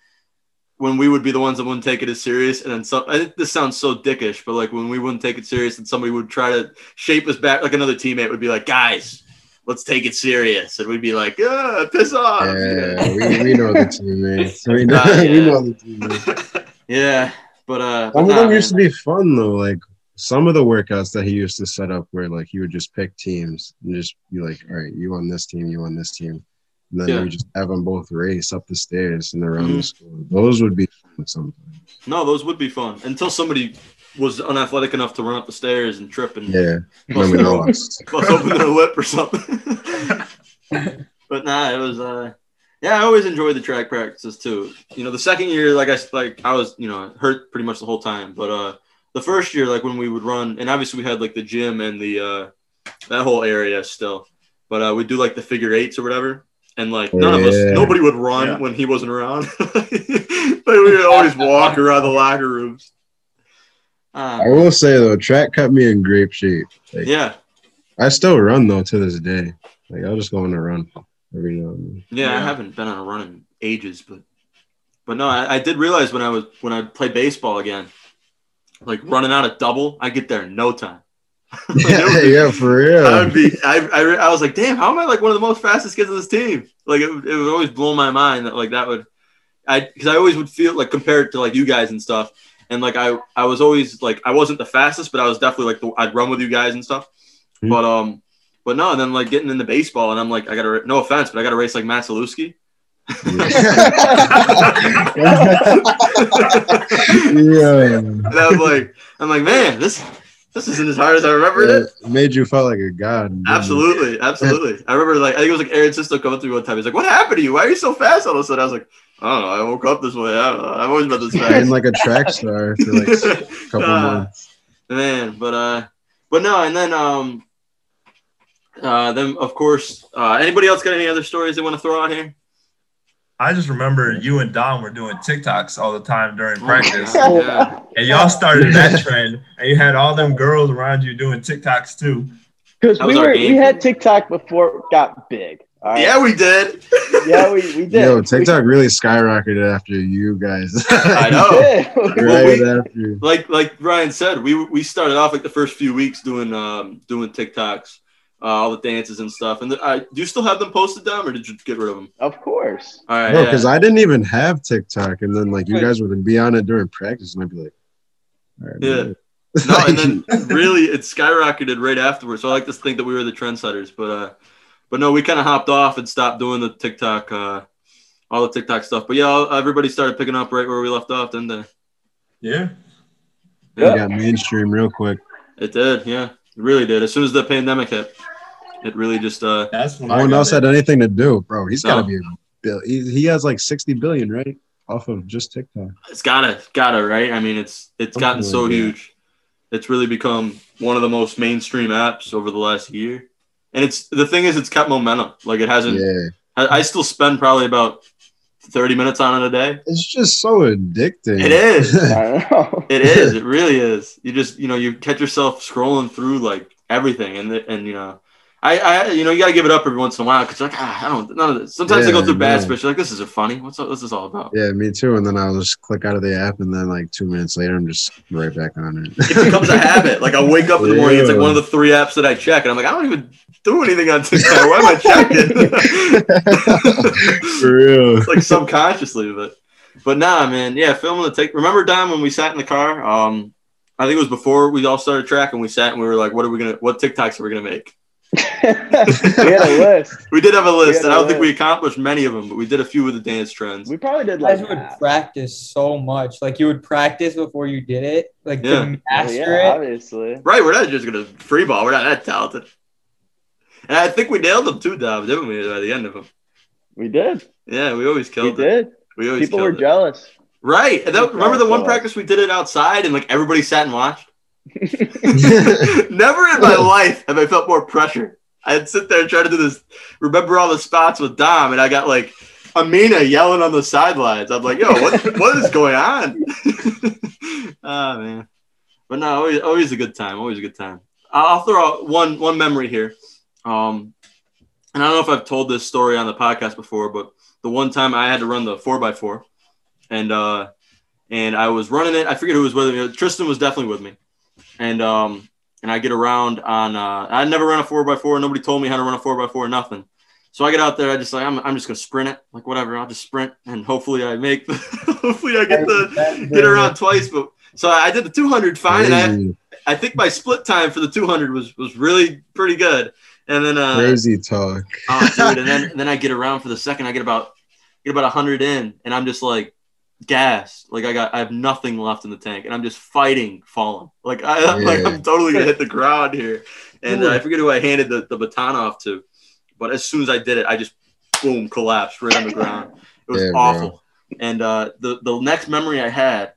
[SPEAKER 1] when we would be the ones that wouldn't take it as serious, and then some. I think this sounds so dickish, but like when we wouldn't take it serious, and somebody would try to shape us back, like another teammate would be like, "Guys." Let's take it serious, and we'd be like, "Yeah, piss off."
[SPEAKER 5] yeah, we, we know the teammates. We know, (laughs)
[SPEAKER 1] Uh,
[SPEAKER 5] we know the teammates. (laughs)
[SPEAKER 1] yeah, but uh,
[SPEAKER 5] Some of
[SPEAKER 1] nah,
[SPEAKER 5] them used to be fun though. Like some of the workouts that he used to set up, where like he would just pick teams and just be like, "All right, you on this team, you on this team," and then
[SPEAKER 1] Yeah.
[SPEAKER 5] we just have them both race up the stairs and around
[SPEAKER 1] Mhm.
[SPEAKER 5] the school. Those would be fun sometimes.
[SPEAKER 1] No, those would be fun until somebody was unathletic enough to run up the stairs and trip and
[SPEAKER 5] Yeah,
[SPEAKER 1] bust,
[SPEAKER 5] then we lost. (laughs)
[SPEAKER 1] bust open their lip or something. (laughs) but nah, it was uh yeah, I always enjoyed the track practices too. You know, the second year, like I s- like I was, you know, hurt pretty much the whole time. But uh the first year, like when we would run, and obviously we had like the gym and the uh that whole area still. But uh we'd do like the figure eights or whatever. And like none of us nobody would run
[SPEAKER 3] Yeah.
[SPEAKER 1] when he wasn't around. (laughs) like we would always walk around the locker rooms. Ah,
[SPEAKER 5] I will say though, track cut me in grape shape. Like,
[SPEAKER 1] yeah.
[SPEAKER 5] I still run though to this day. Like I'll just go on a run every now and then.
[SPEAKER 1] Yeah, I haven't been on a run in ages, but but no, I, I did realize when I was when I played baseball again, like running out a double, I get there in no time. (laughs) Like, it would be-
[SPEAKER 5] yeah, for real.
[SPEAKER 1] I would be. I, I, I was like, damn, how am I like one of the most fastest kids on this team? Like it, would- it would always blow my mind that like that would, I because I always would feel like compared to like you guys and stuff, and like I I was always like I wasn't the fastest, but I was definitely like the, I'd run with you guys and stuff,
[SPEAKER 5] Mhm.
[SPEAKER 1] but um. But no, and then like getting into baseball, and I'm like, I gotta no offense, but I gotta race like Matt Salewski. (laughs) (laughs)
[SPEAKER 5] yeah.
[SPEAKER 1] And I was like, I'm like, man, this this isn't as hard as I remembered it.
[SPEAKER 5] It made you feel like a god.
[SPEAKER 1] Absolutely, absolutely. I remember like I think it was like Aaron Sisto coming through one time. He's like, "What happened to you? Why are you so fast?" All of a sudden, I was like, "I don't know. I woke up this way. I don't know. I've always been this
[SPEAKER 5] Been
[SPEAKER 1] fast."
[SPEAKER 5] like a track star for like a (laughs) couple
[SPEAKER 1] Ah,
[SPEAKER 5] months.
[SPEAKER 1] man, but uh, but no, and then um, uh, then of course, uh, anybody else got any other stories they want to throw out here?
[SPEAKER 3] I just remember you and Dom were doing TikToks all the time during practice.
[SPEAKER 1] God, yeah.
[SPEAKER 3] And y'all started that trend, and you had all them girls around you doing TikToks too.
[SPEAKER 2] Because we were we had TikTok before it got big. All right.
[SPEAKER 1] Yeah, we did. (laughs)
[SPEAKER 2] yeah, we, we did.
[SPEAKER 5] Yo,
[SPEAKER 2] We-
[SPEAKER 5] TikTok really skyrocketed after you guys. (laughs)
[SPEAKER 1] I know. (laughs)
[SPEAKER 2] did.
[SPEAKER 1] Well,
[SPEAKER 5] right
[SPEAKER 1] we-
[SPEAKER 5] after.
[SPEAKER 1] like like Ryan said, we we started off like the first few weeks doing um doing TikToks, uh, all the dances and stuff. And the, I, do you still have them posted down, or did you get rid of them?
[SPEAKER 2] Of course.
[SPEAKER 1] All right,
[SPEAKER 5] No,
[SPEAKER 1] yeah.
[SPEAKER 5] because I didn't even have TikTok, and then like you guys would be on it during practice, and I'd be like, all right,
[SPEAKER 1] Yeah.
[SPEAKER 5] man.
[SPEAKER 1] no, and then (laughs) really it skyrocketed right afterwards. So I like to think that we were the trendsetters, but uh, but no, we kind of hopped off and stopped doing the TikTok, uh, all the TikTok stuff. But yeah, everybody started picking up right where we left off, didn't they?
[SPEAKER 3] Yeah.
[SPEAKER 5] it got mainstream real quick.
[SPEAKER 1] It did, yeah, it really did. As soon as the pandemic hit, it really just uh,
[SPEAKER 3] That's when
[SPEAKER 5] No
[SPEAKER 3] I
[SPEAKER 5] one else
[SPEAKER 3] it.
[SPEAKER 5] had anything to do, bro. He's got to be a bill. He, he has like sixty billion, right, off of just TikTok.
[SPEAKER 1] it's gotta gotta right. I mean, it's it's gotten so
[SPEAKER 5] Something like that.
[SPEAKER 1] huge. It's really become one of the most mainstream apps over the last year. And it's the thing is, it's kept momentum. Like it hasn't.
[SPEAKER 5] Yeah,
[SPEAKER 1] I, I still spend probably about thirty minutes on it a day.
[SPEAKER 5] it's just so addicting.
[SPEAKER 1] It is. (laughs)
[SPEAKER 2] I know.
[SPEAKER 1] It is. It really is. You just you know you catch yourself scrolling through like everything, and the, and you know, I I you know you gotta give it up every once in a while because like ah, I don't none of this. Sometimes I go through bad spits. You're like this isn't funny. What's what's this all about?
[SPEAKER 5] Yeah, me too. And then I'll just click out of the app, and then like two minutes later, I'm just right back on it.
[SPEAKER 1] It becomes a habit. Like I wake up in the morning, it's like one of the three apps that I check, and I'm like I don't even do anything on TikTok. Why am I checking? (laughs)
[SPEAKER 5] For real.
[SPEAKER 1] it's like subconsciously, but but nah, man, yeah, filming the take. Remember, Dom, when we sat in the car? Um, I think it was before we all started tracking. We sat and we were like, "What are we gonna? What TikToks are we gonna make?" (laughs)
[SPEAKER 2] we had a list. (laughs)
[SPEAKER 1] We did have a list, and
[SPEAKER 2] a
[SPEAKER 1] I don't think we accomplished many of them, but we did a few of the dance trends.
[SPEAKER 2] We probably did
[SPEAKER 4] You
[SPEAKER 2] like
[SPEAKER 4] guys would practice so much. Like you would practice before you did it, like
[SPEAKER 1] Yeah.
[SPEAKER 4] to
[SPEAKER 2] Oh,
[SPEAKER 4] master
[SPEAKER 2] yeah,
[SPEAKER 4] it.
[SPEAKER 2] obviously.
[SPEAKER 1] Right, we're not just gonna free ball. We're not that talented. And I think we nailed them too, Dom, didn't we? By the end of them.
[SPEAKER 2] We did.
[SPEAKER 1] Yeah, we always
[SPEAKER 2] We
[SPEAKER 1] killed it.
[SPEAKER 2] did.
[SPEAKER 1] We always
[SPEAKER 2] People were
[SPEAKER 1] it.
[SPEAKER 2] jealous.
[SPEAKER 1] Right. And that, remember the one
[SPEAKER 2] felt
[SPEAKER 1] practice we did it outside and like everybody sat and watched? (laughs) Never in my life have I felt more pressure. I'd sit there and try to do this, remember all the spots with Dom, and I got like Amina yelling on the sidelines. I'm like, yo, what, what is going on? oh, (laughs) man. But no, always, always a good time. Always a good time. I'll throw out one, one memory here. Um, and I don't know if I've told this story on the podcast before, but the one time I had to run the 4x4 and, uh, and I was running it. I forget who was with me. Tristan was definitely with me. And, um, and I get around on. Uh, I never run a four x four. Nobody told me how to run a four x four. Nothing. So I get out there. I just like I'm. I'm just gonna sprint it. Like whatever. I'll just sprint, and hopefully I make. The, (laughs) hopefully I get the get around twice. But so I did the 200 fine, I, I think my split time for the 200 was was really pretty good. And then uh,
[SPEAKER 5] crazy talk.
[SPEAKER 1] oh, dude, and then (laughs) and then I get around for the second. I get about get about 100 in, and I'm just like gassed. Like I got I have nothing left in the tank, and I'm just fighting falling. Like I I'm (laughs) like I'm totally gonna hit the ground here. And uh, I forget who I handed the, the baton off to, but as soon as I did it, I just boom collapsed right on the ground. It was
[SPEAKER 5] Yeah, bro.
[SPEAKER 1] awful. And uh, the the next memory I had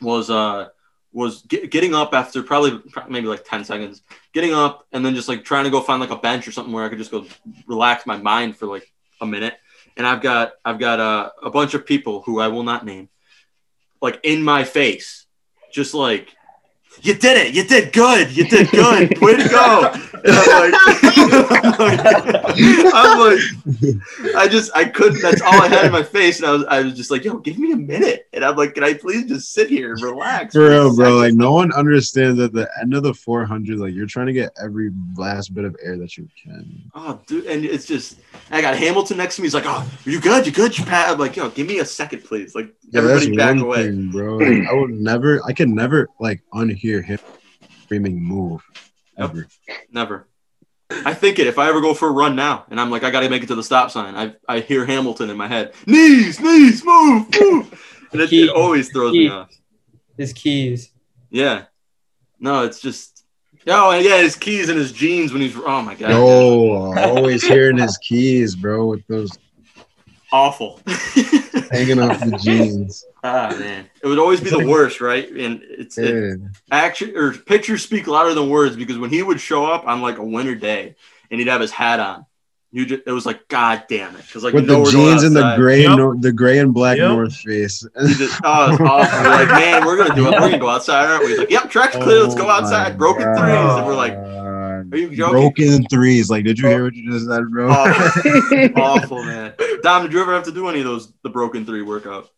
[SPEAKER 1] was uh was get, getting up after probably maybe like 10 seconds getting up and then just like trying to go find like a bench or something where i could just go relax my mind for like a minute and i've got i've got uh, a bunch of people who i will not name like in my face just like you did it you did good you did good (laughs) way to go I'm like, (laughs) I'm like i just i couldn't that's all i had in my face and i was i was just like yo give me a minute and i'm like can i please just sit here and relax
[SPEAKER 5] For real, bro.
[SPEAKER 1] second?"
[SPEAKER 5] Like no one understands at the end of the 400, like you're trying to get every last bit of air that you can.
[SPEAKER 1] Oh, dude, and it's just I got Hamilton next to me. He's like, "Oh, are you good? You good? You pat?" I'm like, "Yo, give me a second, please." Like
[SPEAKER 5] Yeah,
[SPEAKER 1] everybody back away.
[SPEAKER 5] thing, bro. Like, I would never, I could never like unhear him screaming "move"
[SPEAKER 1] Yep.
[SPEAKER 5] ever.
[SPEAKER 1] Never. I think it. If I ever go for a run now, and I'm like, I got to make it to the stop sign, I I hear Hamilton in my head. Knees, knees, move, move, and it, it always throws me off.
[SPEAKER 4] His keys.
[SPEAKER 1] Yeah. No, it's just. Oh, yeah, his keys and his jeans when he's. Oh my god.
[SPEAKER 5] Yo, always hearing his keys, bro, with those
[SPEAKER 1] Awful. (laughs)
[SPEAKER 5] hanging off the jeans. (laughs)
[SPEAKER 1] ah man, it would always be the (laughs) worst, right? And it's it, action or pictures speak louder than words because when he would show up on like a winter day and he'd have his hat on, you just it was like God damn it because like
[SPEAKER 5] with the jeans and the gray,
[SPEAKER 3] Yep.
[SPEAKER 5] no, the gray and black
[SPEAKER 3] Yep.
[SPEAKER 5] North Face. (laughs)
[SPEAKER 1] He just, oh, it's awful. Like, man, we're gonna do it. We're gonna go outside, aren't we? He's like, yep, track's clear. Let's go
[SPEAKER 5] Oh
[SPEAKER 1] outside. Broken threes, and we're like, are you joking?
[SPEAKER 5] broken threes. Like, did you hear oh. what you just said, bro?
[SPEAKER 1] Oh. (laughs) awful, man. Dom, did you ever have to do any of those the broken three workout?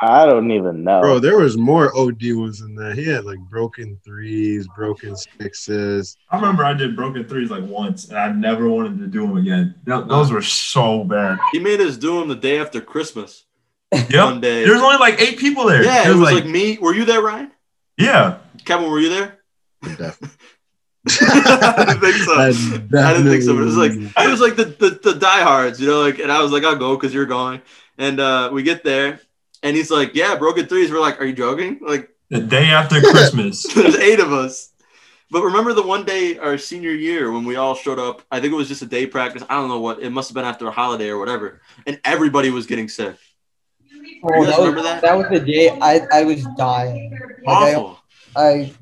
[SPEAKER 2] I don't even know.
[SPEAKER 5] Bro, there was more OD ones than that. He had like broken threes, broken sixes.
[SPEAKER 3] I remember I did broken threes like once, and I never wanted to do them again. Those were so bad.
[SPEAKER 1] He made us do them the day after Christmas. One day.
[SPEAKER 3] There's only like eight people there.
[SPEAKER 1] yeah,
[SPEAKER 3] it was,
[SPEAKER 1] like,
[SPEAKER 3] like,
[SPEAKER 1] me. Were you there, Ryan?
[SPEAKER 3] yeah.
[SPEAKER 1] Kevin, were you there?
[SPEAKER 5] Definitely.
[SPEAKER 1] I didn't think so. I didn't think so, but it was like it was like the, the the diehards, you know, like and I was like, I'll go because you're going. And uh we get there and he's like, Yeah, broken threes. We're like, Are you joking? Like
[SPEAKER 3] The day after Christmas. (laughs)
[SPEAKER 1] there's eight of us. But remember the one day our senior year when we all showed up, I think it was just a day practice. I don't know what it must have been after a holiday or whatever. And everybody was getting sick.
[SPEAKER 4] Oh, that, was,
[SPEAKER 1] remember that?
[SPEAKER 4] that? was the day I, I was dying. Like,
[SPEAKER 1] Awful.
[SPEAKER 4] I, I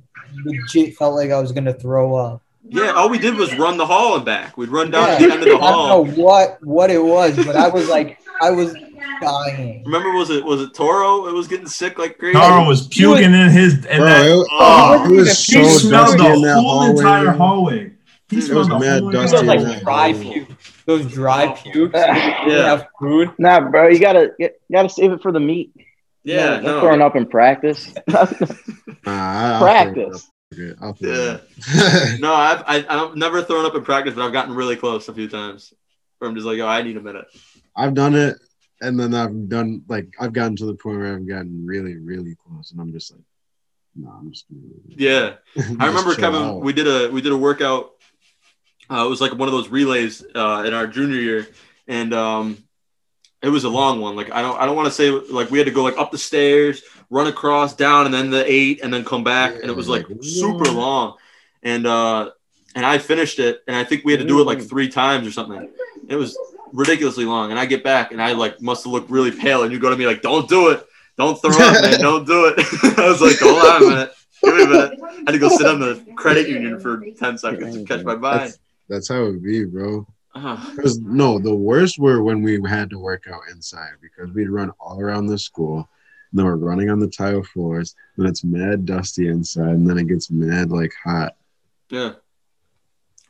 [SPEAKER 4] legit felt like I was gonna throw up.
[SPEAKER 1] Yeah, all we did was run the hall and back. We'd run down
[SPEAKER 4] Yeah.
[SPEAKER 1] the end of the hall. (laughs)
[SPEAKER 4] I don't know what what it was, but I was like I was dying.
[SPEAKER 1] Remember, was it was it Toro? It was getting sick like crazy.
[SPEAKER 3] Taro was puking in his. In
[SPEAKER 5] Bro,
[SPEAKER 3] that,
[SPEAKER 5] it,
[SPEAKER 1] Oh,
[SPEAKER 5] it was
[SPEAKER 3] he
[SPEAKER 5] so
[SPEAKER 3] smelled
[SPEAKER 5] dusty in
[SPEAKER 3] the
[SPEAKER 5] that
[SPEAKER 3] whole
[SPEAKER 5] hallway.
[SPEAKER 3] entire hallway. He
[SPEAKER 1] It
[SPEAKER 3] smelled
[SPEAKER 5] was
[SPEAKER 3] the
[SPEAKER 5] mad
[SPEAKER 3] whole
[SPEAKER 5] dusty
[SPEAKER 4] Those like dry
[SPEAKER 5] hallway.
[SPEAKER 4] pukes. Those dry
[SPEAKER 1] oh,
[SPEAKER 4] pukes.
[SPEAKER 1] Yeah.
[SPEAKER 4] Yeah. Have food.
[SPEAKER 2] Nah, bro, you gotta you gotta save it for the meat.
[SPEAKER 1] Yeah,
[SPEAKER 2] no,
[SPEAKER 1] no.
[SPEAKER 2] throwing up in practice. (laughs)
[SPEAKER 5] Nah, I-
[SPEAKER 2] practice.
[SPEAKER 5] throw it up. I'll (laughs)
[SPEAKER 1] Yeah. No, I've I, I've never thrown up in practice, but I've gotten really close a few times. Where I'm just like, oh, I need a minute.
[SPEAKER 5] I've done it, and then I've done like I've gotten to the point where I've gotten really, really close, and I'm just like, no, I'm just. Gonna,
[SPEAKER 1] Yeah, (laughs) I remember Kevin.
[SPEAKER 5] out.
[SPEAKER 1] We did a we did a workout. Uh, it was like one of those relays uh, in our junior year, and um, it was a long one. Like I don't I don't want to say like we had to go like up the stairs, run across, down, and then the eight, and then come back, and it was like
[SPEAKER 5] Yeah,
[SPEAKER 1] super long. And uh, and I finished it, and I think we had to do it like
[SPEAKER 2] Mm.
[SPEAKER 1] three times or something. It was ridiculously long, and I get back, and I like must have looked really pale, and you go to me like, "Don't do it, don't throw up, man, (laughs) don't do it." (laughs) I was like, "Hold on a minute, give me a minute." I had to go sit on the credit union for ten seconds to catch my mind.
[SPEAKER 5] That's, that's how it be, bro.
[SPEAKER 1] Ah,
[SPEAKER 5] Because no, the worst were when we had to work out inside because we'd run all around the school. And then we're running on the tile floors. Then it's mad dusty inside, and then it gets mad like hot.
[SPEAKER 1] yeah.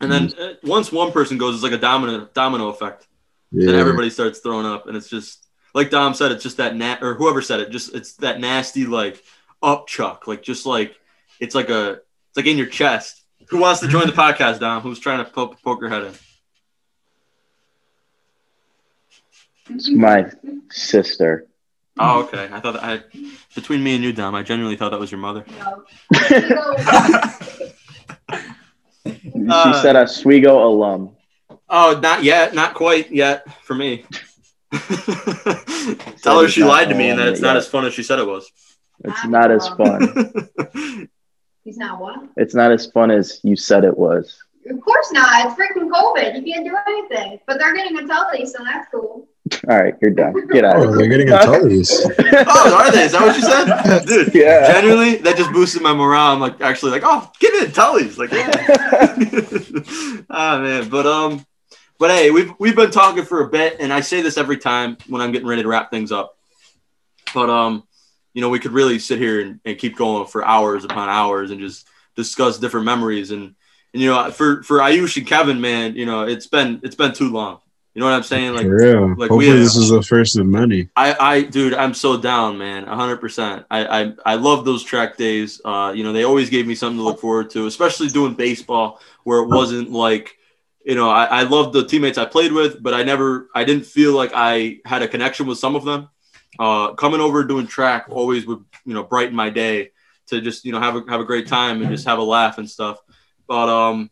[SPEAKER 1] And then uh, once one person goes, it's like a domino domino effect.
[SPEAKER 5] Yeah,
[SPEAKER 1] then everybody starts throwing up and it's just like dom said it's just that nat or whoever said it just it's that nasty like up chuck like just like it's like a it's like in your chest who wants to join the podcast dom who's trying to poke, poke her head in
[SPEAKER 2] It's my sister.
[SPEAKER 1] oh okay i thought that i between me and you dom i genuinely thought that was your mother (laughs)
[SPEAKER 2] she
[SPEAKER 1] Uh,
[SPEAKER 2] said Oswego alum.
[SPEAKER 1] oh not yet not quite yet for me (laughs) tell her she lied to me and that it's not as fun as she said it was
[SPEAKER 2] It's not as fun. (laughs)
[SPEAKER 7] He's not what?
[SPEAKER 2] It's not as fun as you said it was.
[SPEAKER 7] Of course not. It's freaking COVID. You can't do anything. But they're getting a telly, so that's cool.
[SPEAKER 2] All right, you're done. Get out.
[SPEAKER 5] Oh, they're getting a Tully's. (laughs)
[SPEAKER 1] oh are they is that what you said (laughs) dude
[SPEAKER 2] yeah.
[SPEAKER 1] Genuinely, that just boosted my morale. I'm like actually like, oh, give it Tully's. Like, (laughs) ah man, but um, but hey, we've we've been talking for a bit, and I say this every time when I'm getting ready to wrap things up. But um, you know, we could really sit here and, and keep going for hours upon hours and just discuss different memories and and you know, for for Ayush and Kevin, man, you know, it's been it's been too long. You know what I'm saying? Like like
[SPEAKER 5] Hopefully, this is the first of many.
[SPEAKER 1] I, I, dude, I'm so down, man. hundred percent. I, I, I love those track days. Uh, you know, they always gave me something to look forward to, especially doing baseball where it wasn't like, you know, I, I loved the teammates I played with, but I never, I didn't feel like I had a connection with some of them. Uh, coming over doing track always would, you know, brighten my day to just, you know, have a, have a great time and just have a laugh and stuff. But, um,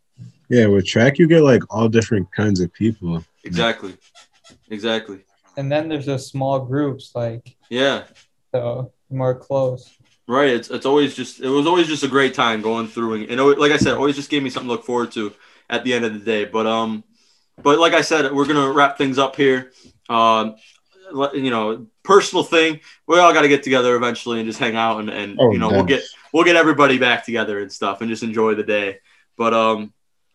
[SPEAKER 5] Yeah, with track, you get like all different kinds of people.
[SPEAKER 1] Exactly, exactly.
[SPEAKER 4] And then there's those small groups, like
[SPEAKER 1] Yeah.
[SPEAKER 4] so more close.
[SPEAKER 1] Right. It's it's always just it was always just a great time going through and, and it, like I said, always just gave me something to look forward to at the end of the day. But um, but like I said, we're gonna wrap things up here. Um, let- you know, personal thing. We all got to get together eventually and just hang out and and
[SPEAKER 5] Oh,
[SPEAKER 1] you know we'll get we'll get everybody back together and stuff and just enjoy the day. But um,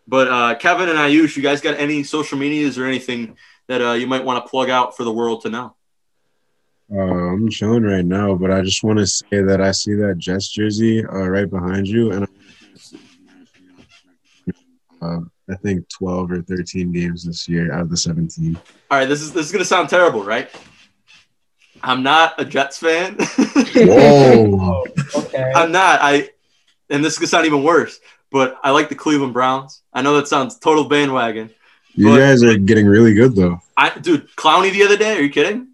[SPEAKER 1] but uh, Kevin and Ayush, you guys got any social medias or anything that uh, you might want to plug out for the world to know?
[SPEAKER 5] Uh, I'm chilling right now, but I just want to say that I see that Jets jersey uh, right behind you, and uh, I think 12 or 13 games this year out of the 17.
[SPEAKER 1] All right, this is this is gonna sound terrible, right? I'm not a Jets fan. (laughs)
[SPEAKER 5] Whoa! (laughs)
[SPEAKER 4] Okay.
[SPEAKER 1] I'm not. I and this is gonna sound even worse, but I like the Cleveland Browns. I know that sounds total bandwagon.
[SPEAKER 5] You guys are getting really good though.
[SPEAKER 1] I dude, Clowney the other day, are you kidding?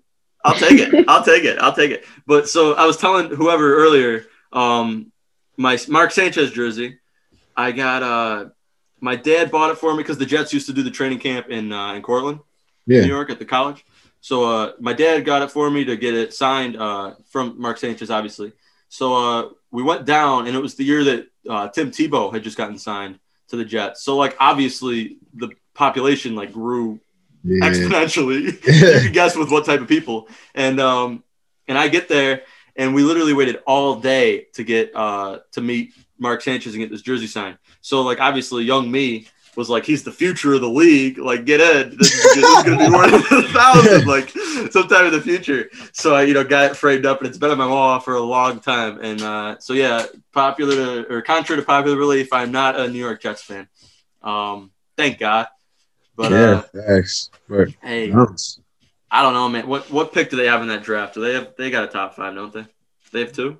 [SPEAKER 1] I'll take it. (laughs) I'll take it. I'll take it. But so I was telling whoever earlier, um, my Mark Sanchez jersey, I got uh my dad bought it for me because the Jets used to do the training camp in uh, in Cortland. New York at the college. So uh, my dad got it for me to get it signed uh, from Mark Sanchez, obviously. So uh, we went down, and it was the year that uh, Tim Tebow had just gotten signed to the Jets. So like obviously the population like grew
[SPEAKER 5] Yeah.
[SPEAKER 1] exponentially. (laughs) you can (laughs) guess with what type of people. And um, and I get there, and we literally waited all day to get uh, to meet Mark Sanchez and get this jersey signed. So like obviously young me was like he's the future of the league. Like get in, this is, this is gonna be worth a thousand like sometime in the future. So I you know got it framed up, and it's been on my wall for a long time. And uh, so yeah, popular to, or contrary to popular belief, I'm not a New York Jets fan. Um, thank God. But
[SPEAKER 5] yeah,
[SPEAKER 1] uh,
[SPEAKER 5] thanks. But
[SPEAKER 1] hey,
[SPEAKER 5] Browns.
[SPEAKER 1] I don't know, man. What what pick do they have in that draft? Do they have they got a top five, don't they? They have two.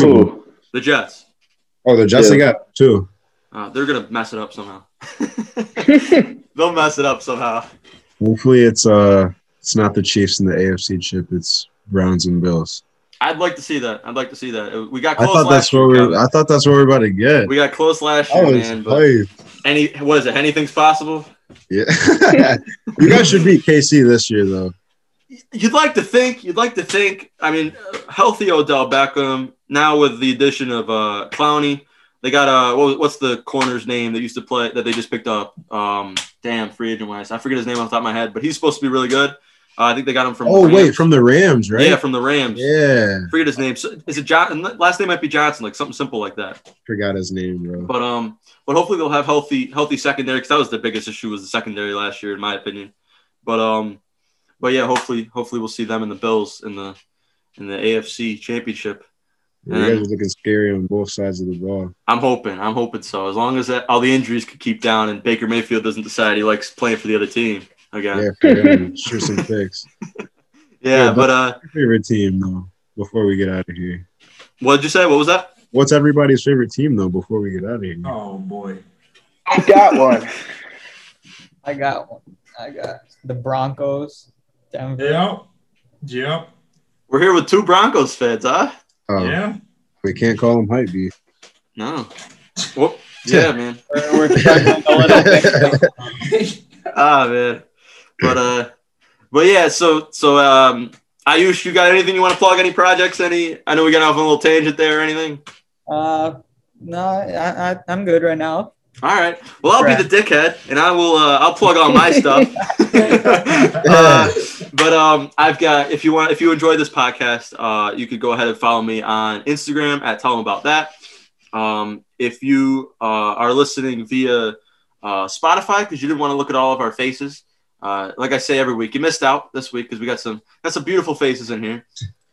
[SPEAKER 2] Ooh.
[SPEAKER 1] The Jets.
[SPEAKER 5] Oh, the Jets they got two.
[SPEAKER 1] Uh, they're gonna mess it up somehow. (laughs) They'll mess it up somehow.
[SPEAKER 5] Hopefully, it's uh, it's not the Chiefs and the AFC chip. It's Browns and Bills.
[SPEAKER 1] I'd like to see that. I'd like to see that. We got
[SPEAKER 5] I
[SPEAKER 1] close
[SPEAKER 5] thought
[SPEAKER 1] last
[SPEAKER 5] that's
[SPEAKER 1] year.
[SPEAKER 5] what we.
[SPEAKER 1] Kevin.
[SPEAKER 5] I thought that's what we're about to get.
[SPEAKER 1] We got close last year,
[SPEAKER 5] was
[SPEAKER 1] man. But any what is it? Anything's possible.
[SPEAKER 5] Yeah, (laughs) you guys should beat KC this year, though.
[SPEAKER 1] You'd like to think. You'd like to think. I mean, uh, healthy Odell Beckham now with the addition of uh, Clowney, They got uh, what, what's the corner's name that used to play that they just picked up? Um, damn, free agent wise, I forget his name off the top of my head, but he's supposed to be really good. Uh, I think they got him from.
[SPEAKER 5] Oh
[SPEAKER 1] Rams.
[SPEAKER 5] wait, from the Rams, right?
[SPEAKER 1] yeah, from the Rams.
[SPEAKER 5] Yeah,
[SPEAKER 1] Forget his name. So- Is it John? Last name might be Johnson, like something simple like that.
[SPEAKER 5] forgot his name, bro.
[SPEAKER 1] But um, but hopefully they'll have healthy healthy secondary because that was the biggest issue was the secondary last year in my opinion. But um, but yeah, hopefully hopefully we'll see them in the Bills in the in the AFC Championship.
[SPEAKER 5] You guys are looking scary on both sides of the ball.
[SPEAKER 1] I'm hoping I'm hoping so. As long as that, all the injuries could keep down and Baker Mayfield doesn't decide he likes playing for the other team again.
[SPEAKER 5] Yeah, for shoot some picks. (laughs)
[SPEAKER 1] Yeah,
[SPEAKER 5] Yeah,
[SPEAKER 1] but uh,
[SPEAKER 5] Favorite team though. Before we get out of here,
[SPEAKER 1] what did you say? What was that?
[SPEAKER 5] what's everybody's favorite team though? Before we get out of here,
[SPEAKER 3] Oh boy.
[SPEAKER 2] I got one. (laughs)
[SPEAKER 4] I got one. I got the Broncos. Denver.
[SPEAKER 3] Yep. Yep.
[SPEAKER 1] We're here with two Broncos fans, huh?
[SPEAKER 5] Oh,
[SPEAKER 3] Yeah.
[SPEAKER 5] we can't call him hype beast.
[SPEAKER 1] No. Well, yeah, man. (laughs)
[SPEAKER 4] We're, we're struggling a little bit. (laughs)
[SPEAKER 1] Ah man. But uh but yeah, so so um Ayush, you got anything you want to plug? Any projects? Any I know we got off on a little tangent there or anything.
[SPEAKER 4] Uh, no, I, I, I'm good right now.
[SPEAKER 1] All right. Well, I'll be the dickhead, and I will. Uh, I'll plug all my stuff. (laughs) (laughs) uh, but um, I've got. If you want, if you enjoy this podcast, uh, you could go ahead and follow me on Instagram at Tell them about that. Um, if you uh, are listening via uh, Spotify because you didn't want to look at all of our faces, uh, like I say every week, you missed out this week because we got some got some beautiful faces in here.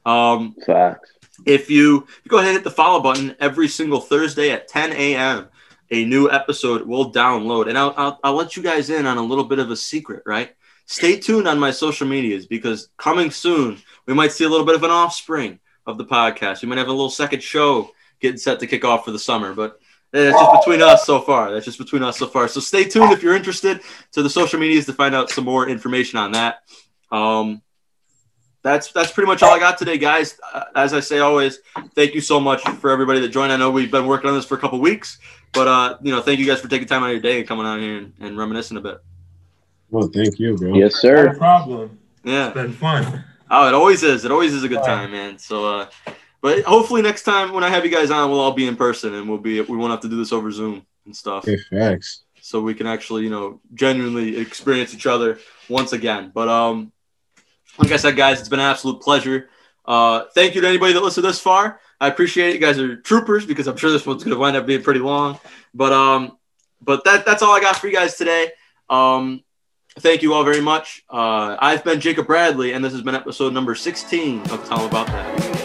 [SPEAKER 1] Um,
[SPEAKER 2] Facts.
[SPEAKER 1] if you, you go ahead and hit the follow button every single Thursday at 10 a.m., a new episode will download. And I'll, I'll, I'll let you guys in on a little bit of a secret, right? Stay tuned on my social medias because coming soon, we might see a little bit of an offspring of the podcast. We might have a little second show getting set to kick off for the summer, but that's just between us so far. That's just between us so far. So stay tuned if you're interested to the social medias to find out some more information on that. Um, that's that's pretty much all I got today, guys. Uh, as I say always, thank you so much for everybody that joined. I know we've been working on this for a couple weeks, but uh, you know, thank you guys for taking time out of your day and coming out here and, and reminiscing a bit.
[SPEAKER 5] Well, thank you, bro.
[SPEAKER 2] Yes, sir.
[SPEAKER 3] No problem.
[SPEAKER 1] Yeah.
[SPEAKER 3] It's been fun.
[SPEAKER 1] Oh, it always is. It always is a good time, man. So, uh, but hopefully next time when I have you guys on, we'll all be in person and we'll be we won't have to do this over Zoom and stuff,
[SPEAKER 5] Hey, facts.
[SPEAKER 1] so we can actually you know genuinely experience each other once again. But um, like I said, guys, it's been an absolute pleasure. Uh, thank you to anybody that listened this far. I appreciate it. You guys are troopers because I'm sure this one's going to wind up being pretty long. But um, but that that's all I got for you guys today. Um, thank you all very much. Uh, I've been Jacob Bradley, and this has been episode number 16 of Tell About That.